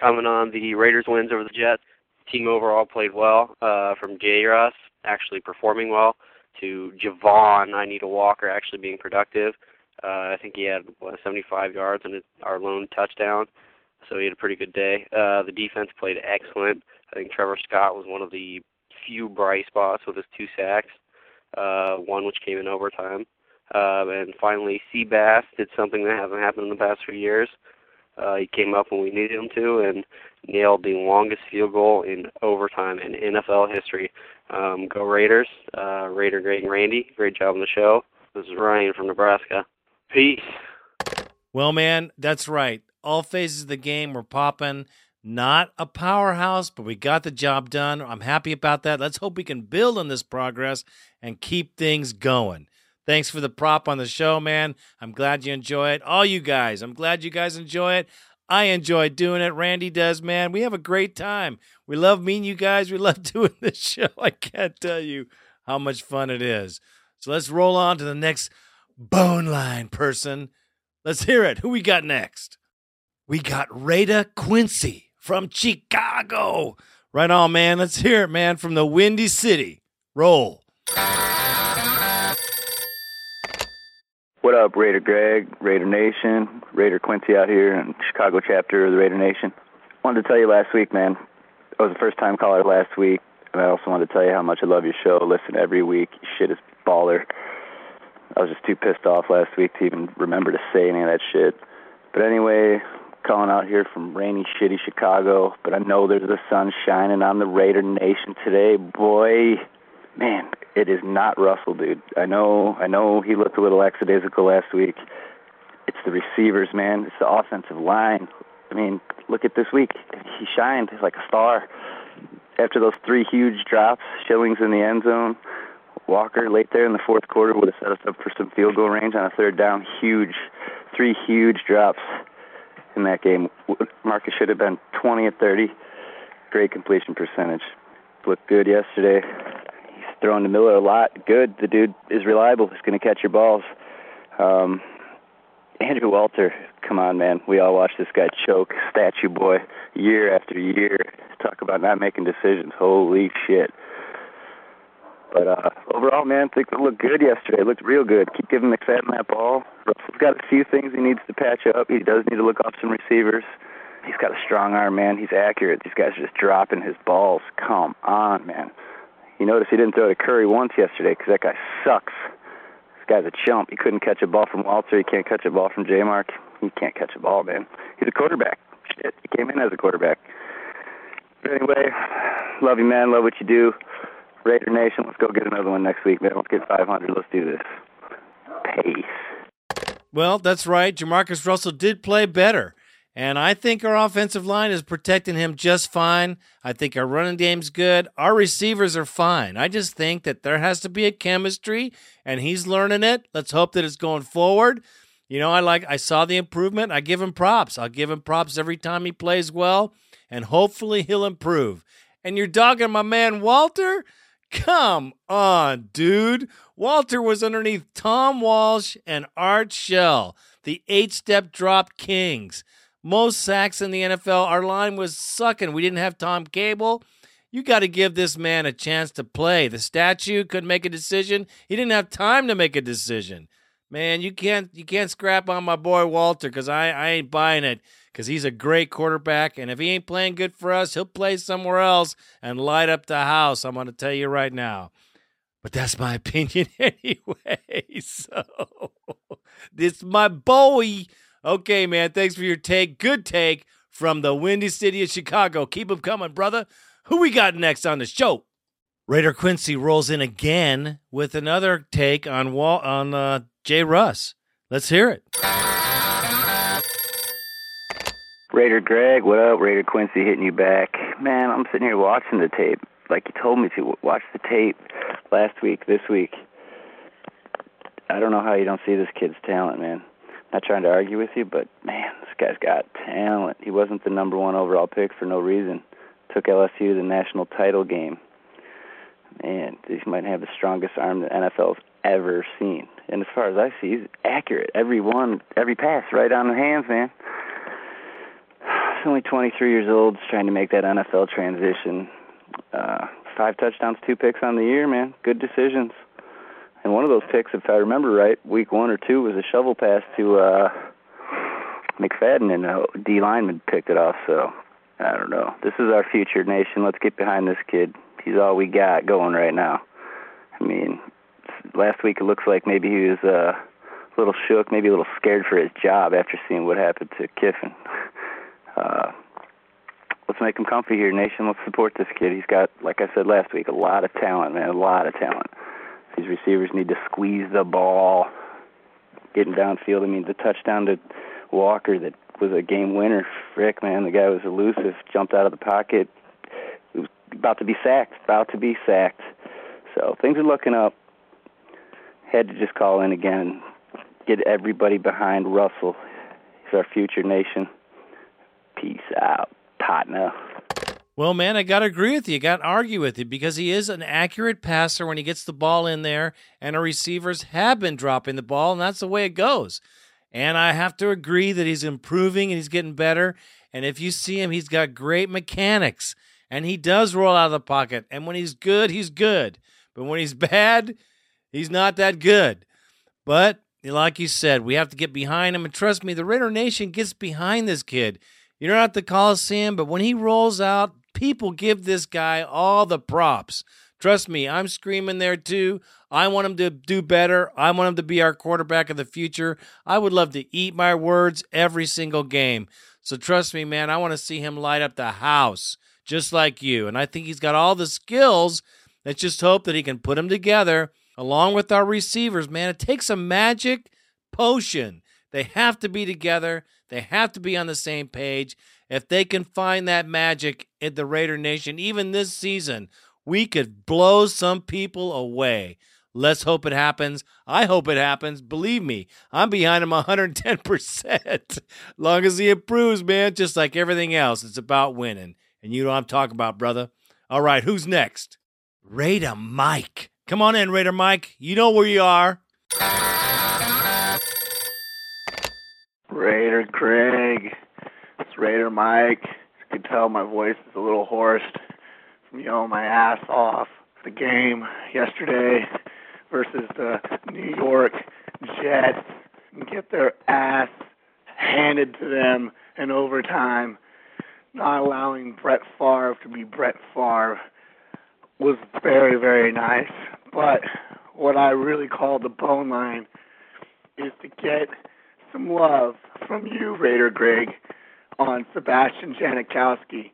comment on the Raiders' wins over the Jets. Team overall played well, uh, from J. Russ actually performing well to Javon, I need a Walker actually being productive. Uh, I think he had what, 75 yards and our lone touchdown, so he had a pretty good day. Uh, the defense played excellent. I think Trevor Scott was one of the few bright spots with his two sacks, uh, one which came in overtime. Uh, and finally, Seabass did something that hasn't happened in the past few years. Uh, he came up when we needed him to and nailed the longest field goal in overtime in NFL history. Um, go Raiders. Uh, Raider Greg and Randy, great job on the show. This is Ryan from Nebraska. Peace. Well, man, that's right. All phases of the game were popping. Not a powerhouse, but we got the job done. I'm happy about that. Let's hope we can build on this progress and keep things going. Thanks for the prop on the show, man. I'm glad you enjoy it. All you guys, I'm glad you guys enjoy it. I enjoy doing it. Randy does, man. We have a great time. We love meeting you guys. We love doing this show. I can't tell you how much fun it is. So let's roll on to the next bone line person. Let's hear it. Who we got next? We got Rada Quincy from Chicago. Right on, man. Let's hear it, man, from the Windy City. Roll. What up, Raider Greg, Raider Nation, Raider Quincy out here in Chicago chapter of the Raider Nation. Wanted to tell you last week, man. I was a first time caller last week, and I also wanted to tell you how much I love your show. Listen every week. Shit is baller. I was just too pissed off last week to even remember to say any of that shit. But anyway, calling out here from rainy, shitty Chicago, but I know there's the sun shining on the Raider Nation today, boy. Man, it is not Russell, dude. I know, I know he looked a little lackadaisical last week. It's the receivers, man. It's the offensive line. I mean, look at this week. He shined like a star. After those three huge drops, Schilens in the end zone, Walker late there in the fourth quarter would have set us up for some field goal range on a third down. Huge, three huge drops in that game. Marcus should have been 20 at 30. Great completion percentage. Looked good yesterday throwing to Miller a lot. Good. The dude is reliable. He's going to catch your balls. Um, Andrew Walter, come on, man. We all watch this guy choke, statue boy, year after year. Talk about not making decisions. Holy shit. But uh, overall, man, it looked good yesterday. It looked real good. Keep giving McFadden that ball. Russell's got a few things he needs to patch up. He does need to look off some receivers. He's got a strong arm, man. He's accurate. These guys are just dropping his balls. Come on, man. You notice he didn't throw to Curry once yesterday because that guy sucks. This guy's a chump. He couldn't catch a ball from Walter. He can't catch a ball from J Mark. He can't catch a ball, man. He's a quarterback. Shit, he came in as a quarterback. But anyway, love you, man. Love what you do. Raider Nation, let's go get another one next week, man. Let's get 500. Let's do this. Peace. Well, that's right. Jamarcus Russell did play better. And I think our offensive line is protecting him just fine. I think our running game's good. Our receivers are fine. I just think that there has to be a chemistry, and he's learning it. Let's hope that it's going forward. You know, I like I saw the improvement. I give him props. I'll give him props every time he plays well, and hopefully he'll improve. And you're dogging my man Walter? Come on, dude. Walter was underneath Tom Walsh and Art Shell, the eight step drop kings most sacks in the NFL. Our line was sucking. We didn't have Tom Cable. You got to give this man a chance to play. The statue couldn't make a decision. He didn't have time to make a decision. Man, you can't you can't scrap on my boy Walter because I, I ain't buying it because he's a great quarterback. And if he ain't playing good for us, he'll play somewhere else and light up the house. I'm to tell you right now. But that's my opinion anyway. So, this my boy. Okay, man. Thanks for your take. Good take from the Windy City of Chicago. Keep them coming, brother. Who we got next on the show? Raider Quincy rolls in again with another take on Wall on uh, Jay Russ. Let's hear it. Raider Greg, what up? Raider Quincy hitting you back. Man, I'm sitting here watching the tape like you told me to. Watch the tape last week, this week. I don't know how you don't see this kid's talent, man. Not trying to argue with you, but man, this guy's got talent. He wasn't the number one overall pick for no reason. Took LSU to the national title game. Man, he might have the strongest arm the NFL's ever seen. And as far as I see, he's accurate. Every one, every pass, right on the hands, man. He's only 23 years old, trying to make that NFL transition. Uh, five touchdowns, two picks on the year, man. Good decisions. And one of those picks, if I remember right, week one or two was a shovel pass to uh McFadden, and a D lineman picked it off. So I don't know. This is our future nation. Let's get behind this kid. He's all we got going right now. I mean, last week it looks like maybe he was uh, a little shook, maybe a little scared for his job after seeing what happened to Kiffin. Uh, let's make him comfy here, nation. Let's support this kid. He's got, like I said last week, a lot of talent, man, a lot of talent. These receivers need to squeeze the ball, getting downfield. I mean, the touchdown to Walker that was a game winner. Frick, man, the guy was elusive, jumped out of the pocket, he was about to be sacked, about to be sacked. So things are looking up. Had to just call in again and get everybody behind Russell. He's our future nation. Peace out, partner. Well, man, I got to agree with you. I got to argue with you because he is an accurate passer when he gets the ball in there, and our receivers have been dropping the ball, and that's the way it goes. And I have to agree that he's improving and he's getting better. And if you see him, he's got great mechanics, and he does roll out of the pocket. And when he's good, he's good. But when he's bad, he's not that good. But like you said, we have to get behind him. And trust me, the Raider Nation gets behind this kid. You're not at the Coliseum, but when he rolls out, people give this guy all the props. Trust me, I'm screaming there too. I want him to do better. I want him to be our quarterback of the future. I would love to eat my words every single game. So trust me, man, I want to see him light up the house just like you. And I think he's got all the skills. Let's just hope that he can put them together along with our receivers, man. It takes a magic potion. They have to be together. They have to be on the same page. If they can find that magic in the Raider Nation, even this season, we could blow some people away. Let's hope it happens. I hope it happens. Believe me, I'm behind him 110%. long as he improves, man, just like everything else, it's about winning. And you know I'm talking about, brother. All right, who's next? Raider Mike. Come on in, Raider Mike. You know where you are. Raider Craig. It's Raider Mike. You can tell my voice is a little hoarse from yelling my ass off. The game yesterday versus the New York Jets and get their ass handed to them in overtime, not allowing Brett Favre to be Brett Favre was very, very nice. But what I really call the bone line is to get some love from you, Raider Greg, on Sebastian Janikowski.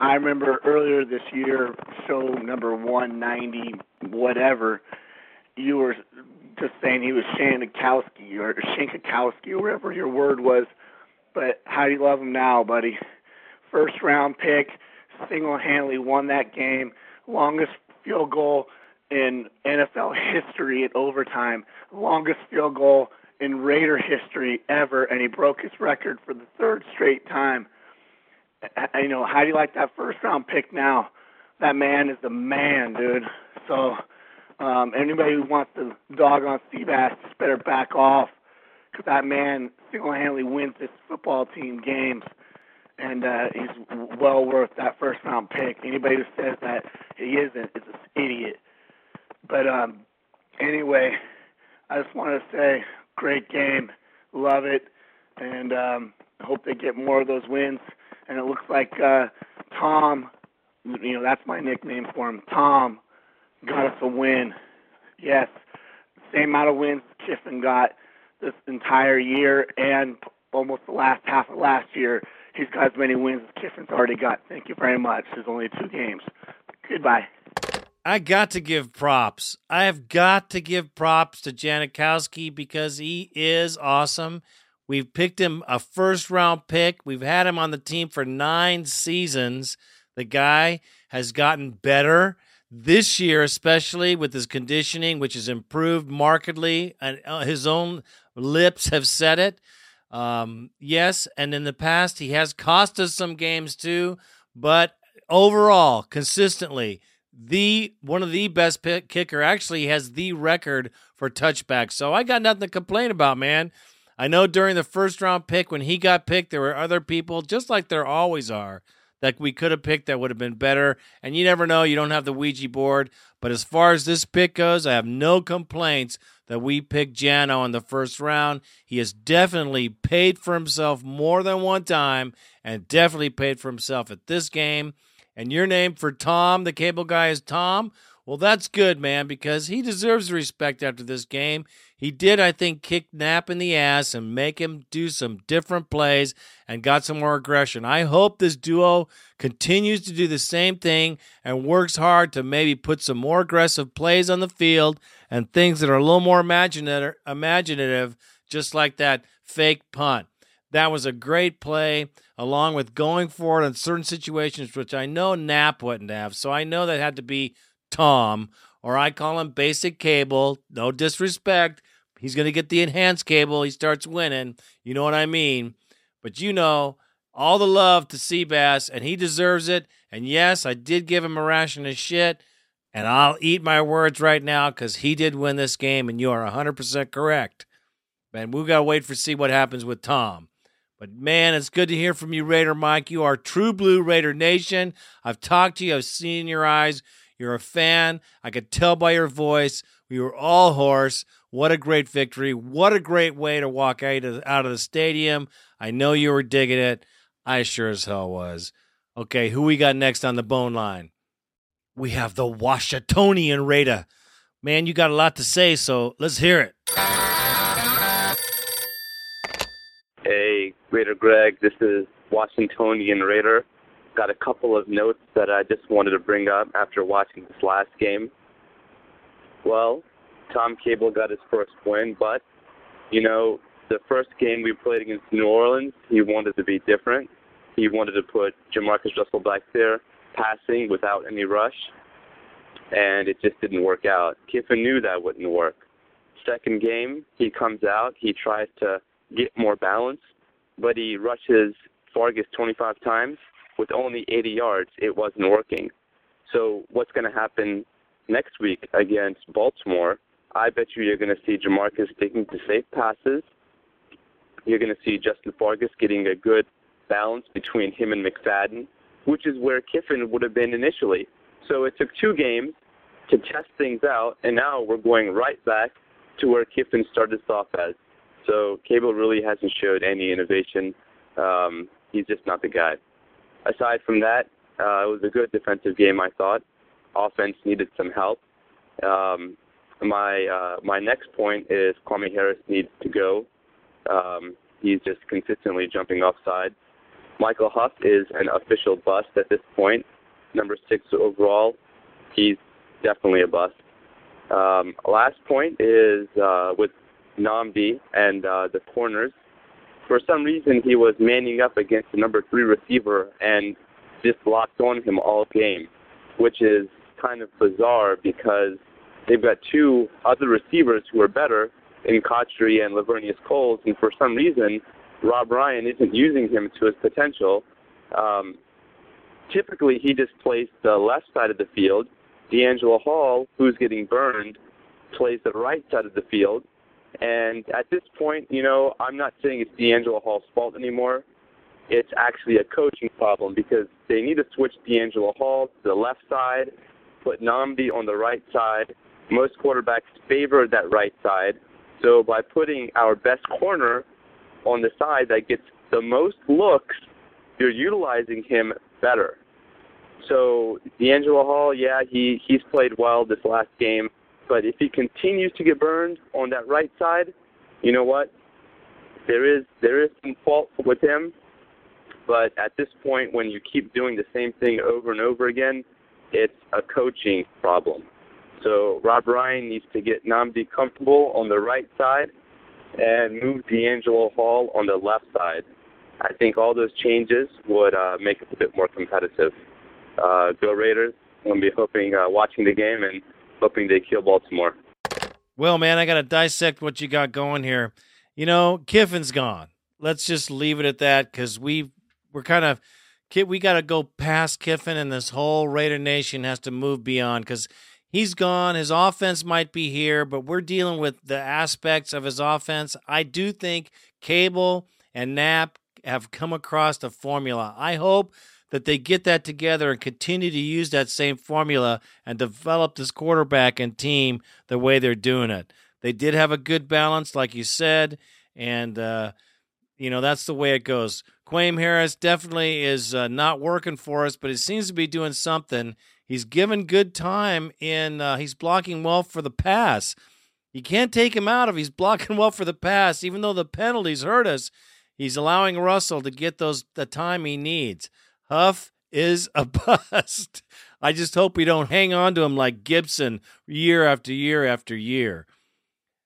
I remember earlier this year, show number 190, whatever, you were just saying he was Shanikowski or Shankakowski or whatever your word was. But how do you love him now, buddy? First round pick, single handedly won that game, longest field goal in NFL history at overtime, longest field goal in Raider history ever, and he broke his record for the third straight time. You know, how do you like that first round pick now? That man is the man, dude. So, um, anybody who wants to dog on Seabass just better back off because that man single-handedly wins this football team games, and uh, he's well worth that first round pick. Anybody who says that he isn't is an idiot. But um, anyway, I just want to say, great game, love it, and um, I hope they get more of those wins. And it looks like uh, Tom, you know, that's my nickname for him. Tom got us a win. Yes, same amount of wins Kiffin got this entire year and almost the last half of last year. He's got as many wins as Kiffin's already got. Thank you very much. There's only two games. Goodbye. I got to give props. I have got to give props to Janikowski because he is awesome. We've picked him a first round pick. We've had him on the team for nine seasons. The guy has gotten better this year, especially with his conditioning, which has improved markedly, and uh, his own lips have said it. Um, yes, and in the past, he has cost us some games too, but overall, consistently, the one of the best pick, kicker actually has the record for touchbacks. So I got nothing to complain about, man. I know during the first round pick when he got picked, there were other people, just like there always are, that we could have picked that would have been better. And you never know, you don't have the Ouija board. But as far as this pick goes, I have no complaints that we picked Jano in the first round. He has definitely paid for himself more than one time and definitely paid for himself at this game. And your name for Tom, the cable guy, is Tom. Well, that's good, man, because he deserves respect after this game. He did, I think, kick Knapp in the ass and make him do some different plays and got some more aggression. I hope this duo continues to do the same thing and works hard to maybe put some more aggressive plays on the field and things that are a little more imaginative just like that fake punt. That was a great play, along with going for it in certain situations, which I know Knapp wouldn't have. So I know that had to be Tom, or I call him Basic Cable. No disrespect. He's going to get the enhanced cable. He starts winning. You know what I mean? But you know, all the love to Seabass, and he deserves it. And yes, I did give him a ration of shit, and I'll eat my words right now because he did win this game, and you are 100% correct. Man, we've got to wait for see what happens with Tom. But man, it's good to hear from you, Raider Mike. You are true blue Raider Nation. I've talked to you, I've seen your eyes. You're a fan. I could tell by your voice. We were all hoarse. What a great victory. What a great way to walk out out of the stadium. I know you were digging it. I sure as hell was. Okay, who we got next on the bone line? We have the Washingtonian Raider. Man, you got a lot to say, so let's hear it. Raider Greg, this is Washingtonian Raider. Got a couple of notes that I just wanted to bring up after watching this last game. Well, Tom Cable got his first win, but, you know, the first game we played against New Orleans, he wanted to be different. He wanted to put Jamarcus Russell back there passing without any rush, and it just didn't work out. Kiffin knew that wouldn't work. Second game, he comes out, he tries to get more balance, but he rushes Fargas 25 times with only 80 yards. It wasn't working. So what's going to happen next week against Baltimore? I bet you you're going to see Jamarcus taking the safe passes. You're going to see Justin Fargas getting a good balance between him and McFadden, which is where Kiffin would have been initially. So it took two games to test things out, and now we're going right back to where Kiffin started off as. So Cable really hasn't showed any innovation. Um, he's just not the guy. Aside from that, uh, it was a good defensive game. I thought offense needed some help. Um, my uh, my next point is Kwame Harris needs to go. Um, he's just consistently jumping offside. Michael Huff is an official bust at this point. Number six overall, he's definitely a bust. Um, last point is uh, with Nnamdi and uh, the corners. For some reason, he was manning up against the number three receiver and just locked on him all game, which is kind of bizarre because they've got two other receivers who are better in Cotchery and Laveranues Coles, and for some reason, Rob Ryan isn't using him to his potential. Um, typically, he just plays the left side of the field. DeAngelo Hall, who's getting burned, plays the right side of the field. And at this point, you know, I'm not saying it's DeAngelo Hall's fault anymore. It's actually a coaching problem because they need to switch DeAngelo Hall to the left side, put Nnamdi on the right side. Most quarterbacks favor that right side. So by putting our best corner on the side that gets the most looks, you're utilizing him better. So DeAngelo Hall, yeah, he he's played well this last game. But if he continues to get burned on that right side, you know what? There is there is some fault with him. But at this point, when you keep doing the same thing over and over again, it's a coaching problem. So Rob Ryan needs to get Nnamdi comfortable on the right side and move DeAngelo Hall on the left side. I think all those changes would uh, make us a bit more competitive. Uh, go Raiders! I'm gonna be hoping uh, watching the game and hoping they kill Baltimore. Well, man, I got to dissect what you got going here. You know, Kiffin's gone. Let's just leave it at that because we we're kind of we got to go past Kiffin, and this whole Raider Nation has to move beyond because he's gone. His offense might be here, but we're dealing with the aspects of his offense. I do think Cable and Knapp have come across a formula. I hope that they get that together and continue to use that same formula and develop this quarterback and team the way they're doing it. They did have a good balance, like you said, and uh, you know that's the way it goes. Kwame Harris definitely is uh, not working for us, but he seems to be doing something. He's given good time in. Uh, he's blocking well for the pass. You can't take him out if he's blocking well for the pass, even though the penalties hurt us. He's allowing Russell to get those the time he needs. Huff is a bust. I just hope we don't hang on to him like Gibson year after year after year.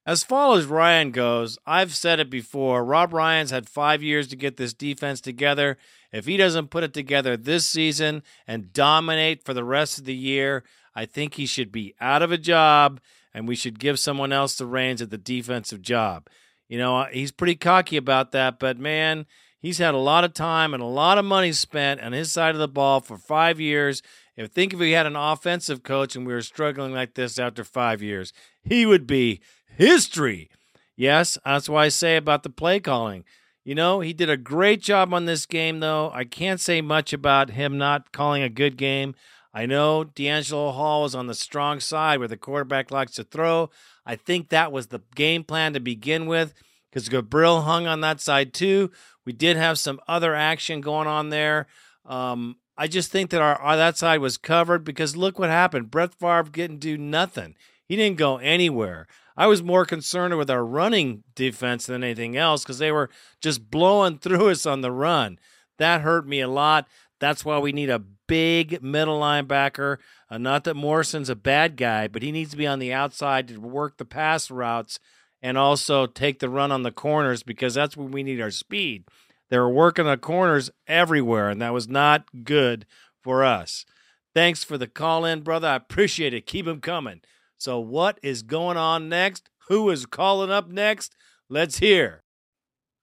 As far as Ryan goes, I've said it before. Rob Ryan's had five years to get this defense together. If he doesn't put it together this season and dominate for the rest of the year, I think he should be out of a job and we should give someone else the reins at the defensive job. You know, he's pretty cocky about that, but man, he's had a lot of time and a lot of money spent on his side of the ball for five years. If think if he had an offensive coach and we were struggling like this after five years, he would be history. Yes, that's why I say about the play calling. You know, he did a great job on this game, though. I can't say much about him not calling a good game. I know DeAngelo Hall was on the strong side where the quarterback likes to throw. I think that was the game plan to begin with because Gabriel hung on that side too. We did have some other action going on there. Um, I just think that our, our, that side was covered because look what happened. Brett Favre didn't do nothing. He didn't go anywhere. I was more concerned with our running defense than anything else because they were just blowing through us on the run. That hurt me a lot. That's why we need a big middle linebacker. Uh, not that Morrison's a bad guy, but he needs to be on the outside to work the pass routes and also take the run on the corners because that's where we need our speed. They were working the corners everywhere, and that was not good for us. Thanks for the call in, brother. I appreciate it. Keep them coming. So, what is going on next? Who is calling up next? Let's hear.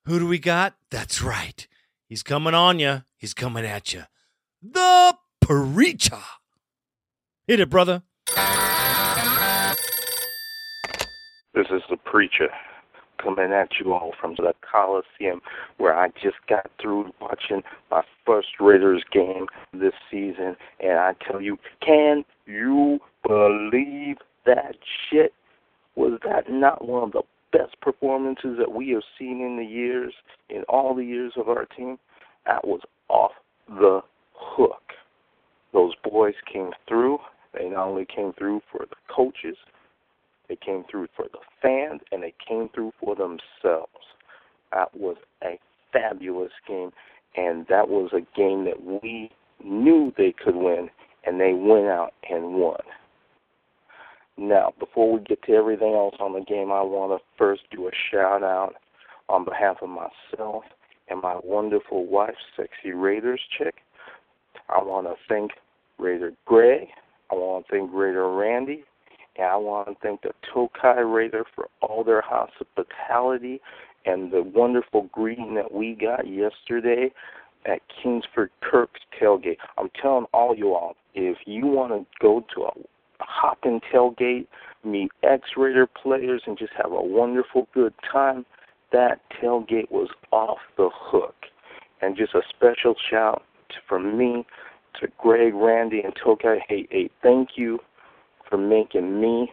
Who do we got? That's right. He's coming on you. He's coming at you. The Preacher. Hit it, brother. This is the Preacher coming at you all from the Coliseum where I just got through watching my first Raiders game this season. And I tell you, can you believe that shit? Was that not one of the best performances that we have seen in the years, in all the years of our team? That was off the hook. Those boys came through. They not only came through for the coaches, they came through for the fans, and they came through for themselves. That was a fabulous game, and that was a game that we knew they could win, and they went out and won. Now, before we get to everything else on the game, I want to first do a shout out on behalf of myself and my wonderful wife, Sexy Raiders Chick. I want to thank Raider Greg. I want to thank Raider Randy. And I want to thank the Tokai Raider for all their hospitality and the wonderful greeting that we got yesterday at Kingsford Kirk's tailgate. I'm telling all you all, if you want to go to a hopping tailgate, meet ex-Raider players, and just have a wonderful good time, that tailgate was off the hook. And just a special shout from me to Greg, Randy, and Tokai. Hey, hey, thank you for making me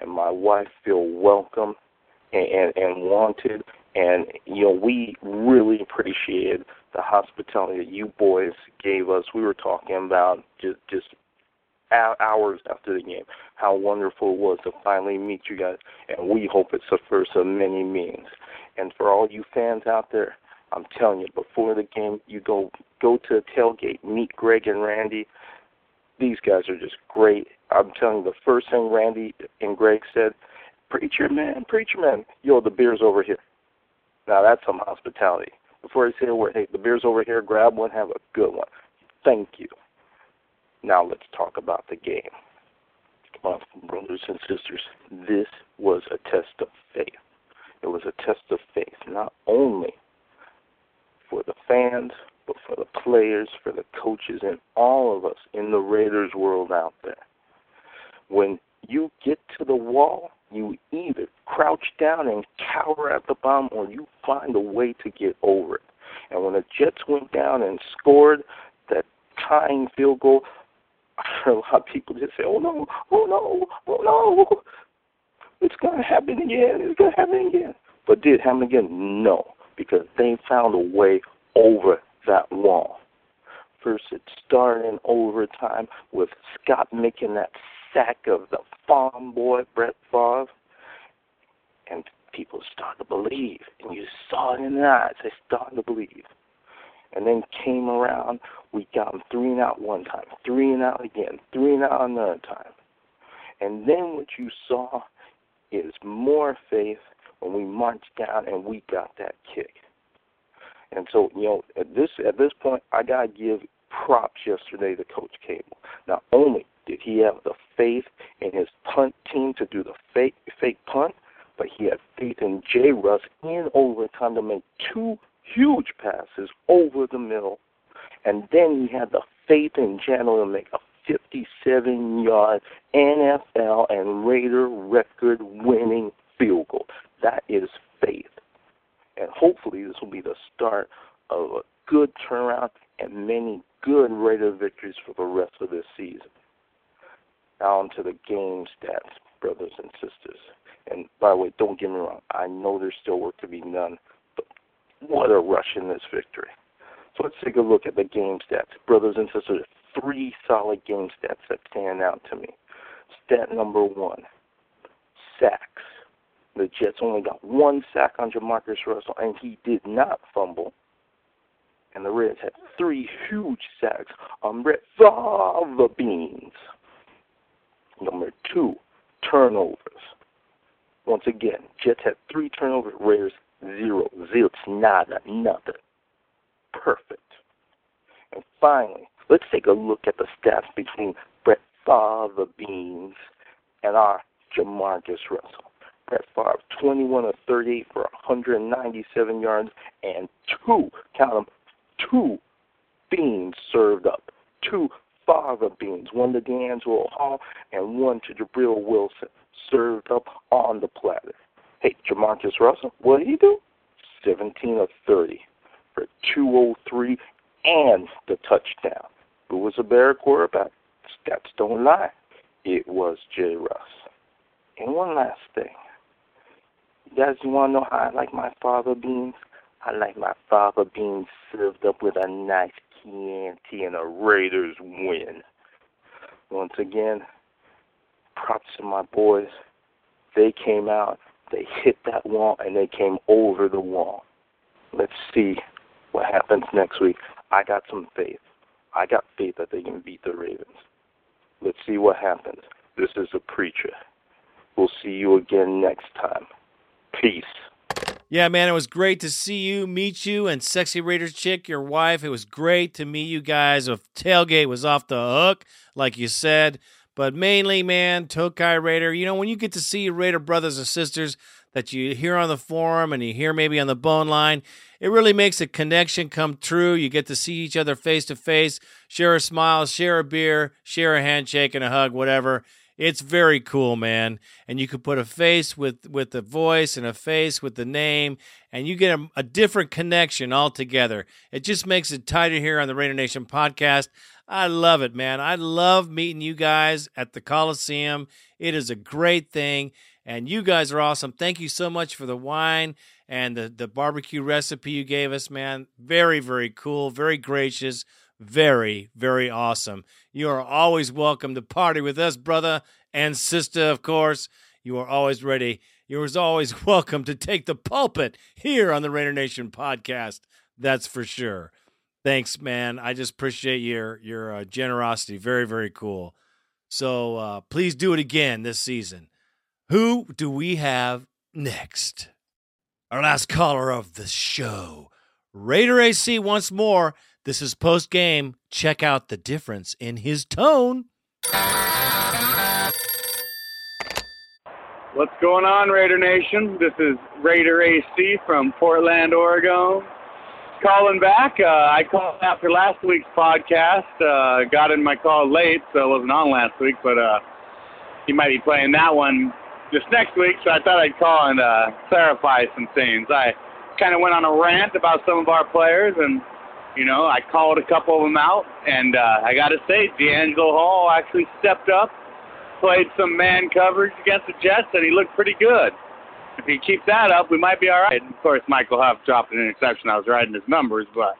and my wife feel welcome and, and, and wanted. And, you know, we really appreciated the hospitality that you boys gave us. We were talking about just, just hours after the game how wonderful it was to finally meet you guys. And we hope it's the first of many meetings. And for all you fans out there, I'm telling you, before the game, you go go to the tailgate, meet Greg and Randy. These guys are just great. I'm telling you, the first thing Randy and Greg said Preacher man, preacher man. Yo, the beer's over here. Now that's some hospitality. Before I say a word, hey, the beer's over here. Grab one, have a good one. Thank you. Now let's talk about the game. On, brothers and sisters. This was a test of faith. It was a test of faith, not only for the fans, but for the players, for the coaches, and all of us in the Raiders world out there. When you get to the wall, you either crouch down and cower at the bottom or you find a way to get over it. And when the Jets went down and scored that tying field goal, a lot of people just say, oh no, oh no, oh no, it's going to happen again, it's going to happen again. But did it happen again? No, because they found a way over that wall. First, it started in overtime with Scott making that sack of the farm boy, Brett Favre. And people started to believe. And you saw it in their eyes. They started to believe. And then came around, we got them three and out one time, three and out again, three and out another time. And then what you saw is more faith when we marched down and we got that kick. And so, you know, at this at this point, I gotta give props yesterday to Coach Cable. Not only did he have the faith in his punt team to do the fake fake punt, but he had faith in Jay Russ in overtime to make two huge passes over the middle, and then he had the faith in Jano to make a 57-yard NFL and Raider record-winning field goal. That is faith. And hopefully this will be the start of a good turnaround and many good Raider victories for the rest of this season. Now on to the game stats, brothers and sisters. And by the way, don't get me wrong, I know there's still work to be done, but what a rush in this victory. So let's take a look at the game stats. Brothers and sisters, three solid game stats that stand out to me. Stat number one, sacks. The Jets only got one sack on Jamarcus Russell, and he did not fumble. And the Reds had three huge sacks on Brett Favre Beans. Number two, turnovers. Once again, Jets had three turnovers, Raiders zero. Zilch, nada, nothing. Perfect. And finally, let's take a look at the stats between Brett Favre Beans and our Jamarcus Russell. Brett Favre, 21 of 38 for 197 yards and two, count them, two beans served up. Two Favre beans, one to DeAngelo Hall and one to Gibril Wilson, served up on the platter. Hey, Jamarcus Russell, what did he do? 17 of 30 for 203 and the touchdown. Who was a better quarterback? Stats don't lie. It was Jay Russ. And one last thing. You guys want to know how I like my Favre beans? I like my Favre being served up with a nice Chianti and a Raiders win. Once again, props to my boys. They came out, they hit that wall, and they came over the wall. Let's see what happens next week. I got some faith. I got faith that they can beat the Ravens. Let's see what happens. This is a preacher. We'll see you again next time. Peace. Yeah, man, it was great to see you, meet you, and Sexy Raiders chick, your wife. It was great to meet you guys. A tailgate was off the hook, like you said. But mainly, man, Tokai Raider. You know, when you get to see Raider brothers and sisters that you hear on the forum and you hear maybe on the bone line, it really makes a connection come true. You get to see each other face to face, share a smile, share a beer, share a handshake and a hug, whatever. It's very cool, man. And you could put a face with with the voice and a face with the name, and you get a, a different connection altogether. It just makes it tighter here on the Raider Nation podcast. I love it, man. I love meeting you guys at the Coliseum. It is a great thing, and you guys are awesome. Thank you so much for the wine and the, the barbecue recipe you gave us, man. Very, very cool, very gracious, very, very awesome. You are always welcome to party with us, brother and sister, of course. You are always ready. You are always welcome to take the pulpit here on the Raider Nation podcast. That's for sure. Thanks, man. I just appreciate your your uh, generosity. Very, very cool. So uh, please do it again this season. Who do we have next? Our last caller of the show. Raider AC once more. This is post game. Check out the difference in his tone. What's going on, Raider Nation? This is Raider AC from Portland, Oregon. Calling back. Uh, I called after last week's podcast. Uh, got in my call late, so I wasn't on last week, but uh, he might be playing that one this next week, so I thought I'd call and uh, clarify some things. I kind of went on a rant about some of our players, and you know, I called a couple of them out, and uh, I got to say, DeAngelo Hall actually stepped up, played some man coverage against the Jets, and he looked pretty good. If he keeps that up, we might be all right. Of course, Michael Huff dropped an interception. I was writing his numbers, but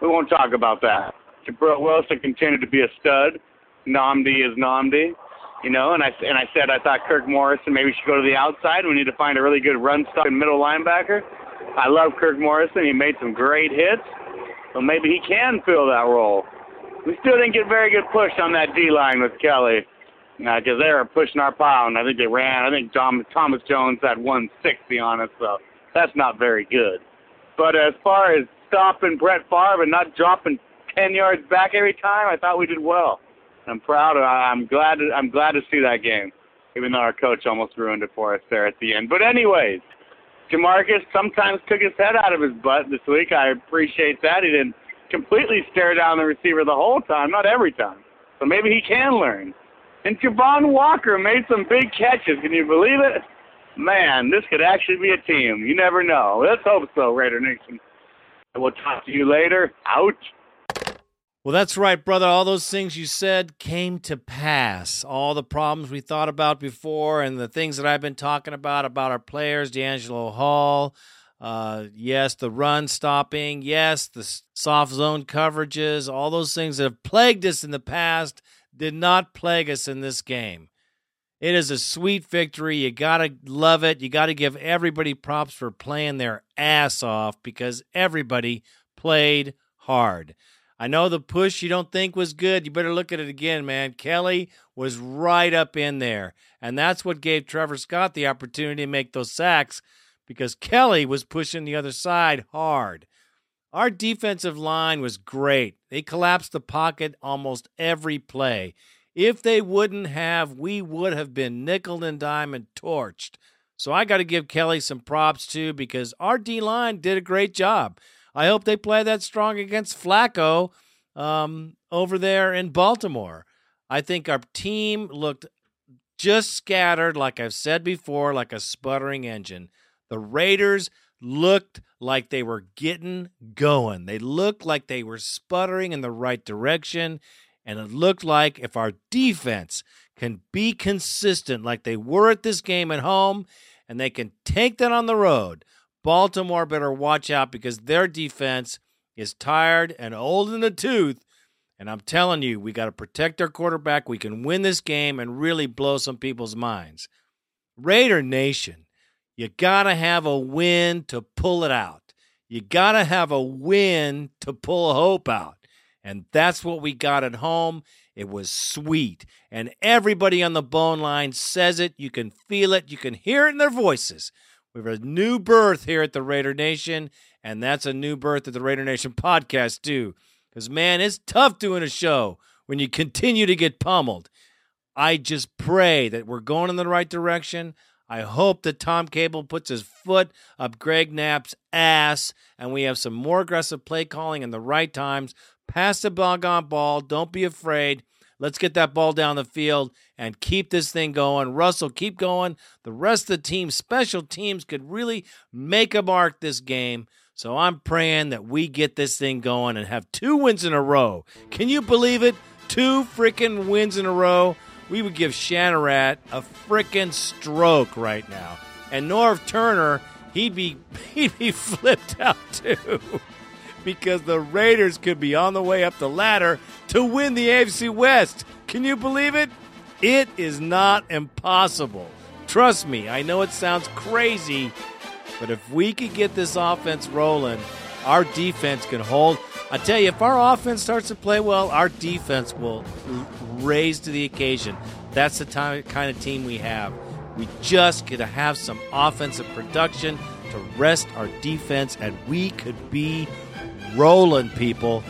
we won't talk about that. Gibril Wilson continued to be a stud. Nnamdi is Nnamdi, you know, and I and I said I thought Kirk Morrison maybe should go to the outside. We need to find a really good run stop and middle linebacker. I love Kirk Morrison. He made some great hits. So maybe he can fill that role. We still didn't get very good push on that D line with Kelly because uh, they were pushing our pound. I think they ran. I think Tom, Thomas Jones had 160 on us, so that's not very good. But as far as stopping Brett Favre and not dropping 10 yards back every time, I thought we did well. I'm proud. Of, I'm glad. I'm glad to see that game, even though our coach almost ruined it for us there at the end. But anyways, Jamarcus sometimes took his head out of his butt this week. I appreciate that. He didn't completely stare down the receiver the whole time, not every time. So maybe he can learn. And Javon Walker made some big catches. Can you believe it? Man, this could actually be a team. You never know. Let's hope so, Raider Nation. We'll talk to you later. Out. Well, that's right, brother. All those things you said came to pass. All the problems we thought about before and the things that I've been talking about, about our players, DeAngelo Hall. Uh, yes, the run stopping. Yes, the soft zone coverages. All those things that have plagued us in the past did not plague us in this game. It is a sweet victory. You got to love it. You got to give everybody props for playing their ass off because everybody played hard. I know the push you don't think was good. You better look at it again, man. Kelly was right up in there. And that's what gave Trevor Scott the opportunity to make those sacks because Kelly was pushing the other side hard. Our defensive line was great. They collapsed the pocket almost every play. If they wouldn't have, we would have been nickel and dime and torched. So I got to give Kelly some props too because our D line did a great job. I hope they play that strong against Flacco um, over there in Baltimore. I think our team looked just scattered, like I've said before, like a sputtering engine. The Raiders looked like they were getting going. They looked like they were sputtering in the right direction. And it looked like if our defense can be consistent like they were at this game at home and they can take that on the road, Baltimore better watch out because their defense is tired and old in the tooth. And I'm telling you, we got to protect our quarterback. We can win this game and really blow some people's minds. Raider Nation, you got to have a win to pull it out. You got to have a win to pull hope out. And that's what we got at home. It was sweet. And everybody on the bone line says it. You can feel it. You can hear it in their voices. We have a new birth here at the Raider Nation, and that's a new birth at the Raider Nation podcast, too. Because, man, it's tough doing a show when you continue to get pummeled. I just pray that we're going in the right direction. I hope that Tom Cable puts his foot up Greg Knapp's ass and we have some more aggressive play calling in the right times. Pass the ball, on ball. Don't be afraid. Let's get that ball down the field and keep this thing going. Russell, keep going. The rest of the team, special teams, could really make a mark this game. So I'm praying that we get this thing going and have two wins in a row. Can you believe it? Two freaking wins in a row. We would give Shanarat a freaking stroke right now. And Norv Turner, he'd be he'd be flipped out too because the Raiders could be on the way up the ladder to win the AFC West. Can you believe it? It is not impossible. Trust me, I know it sounds crazy, but if we could get this offense rolling, our defense can hold. I tell you, if our offense starts to play well, our defense will raise to the occasion. That's the time, kind of team we have. We just got to have some offensive production to rest our defense, and we could be rolling, people.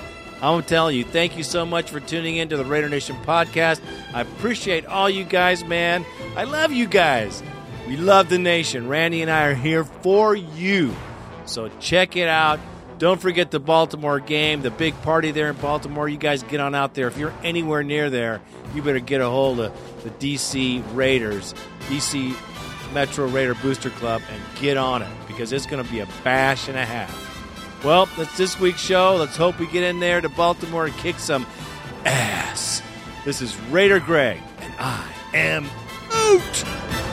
I'm telling you, thank you so much for tuning in to the Raider Nation podcast. I appreciate all you guys, man. I love you guys. We love the nation. Randy and I are here for you. So check it out. Don't forget the Baltimore game, the big party there in Baltimore. You guys get on out there. If you're anywhere near there, you better get a hold of the DC Raiders, DC Metro Raider Booster Club, and get on it because it's going to be a bash and a half. Well, that's this week's show. Let's hope we get in there to Baltimore and kick some ass. This is Raider Greg, and I am out.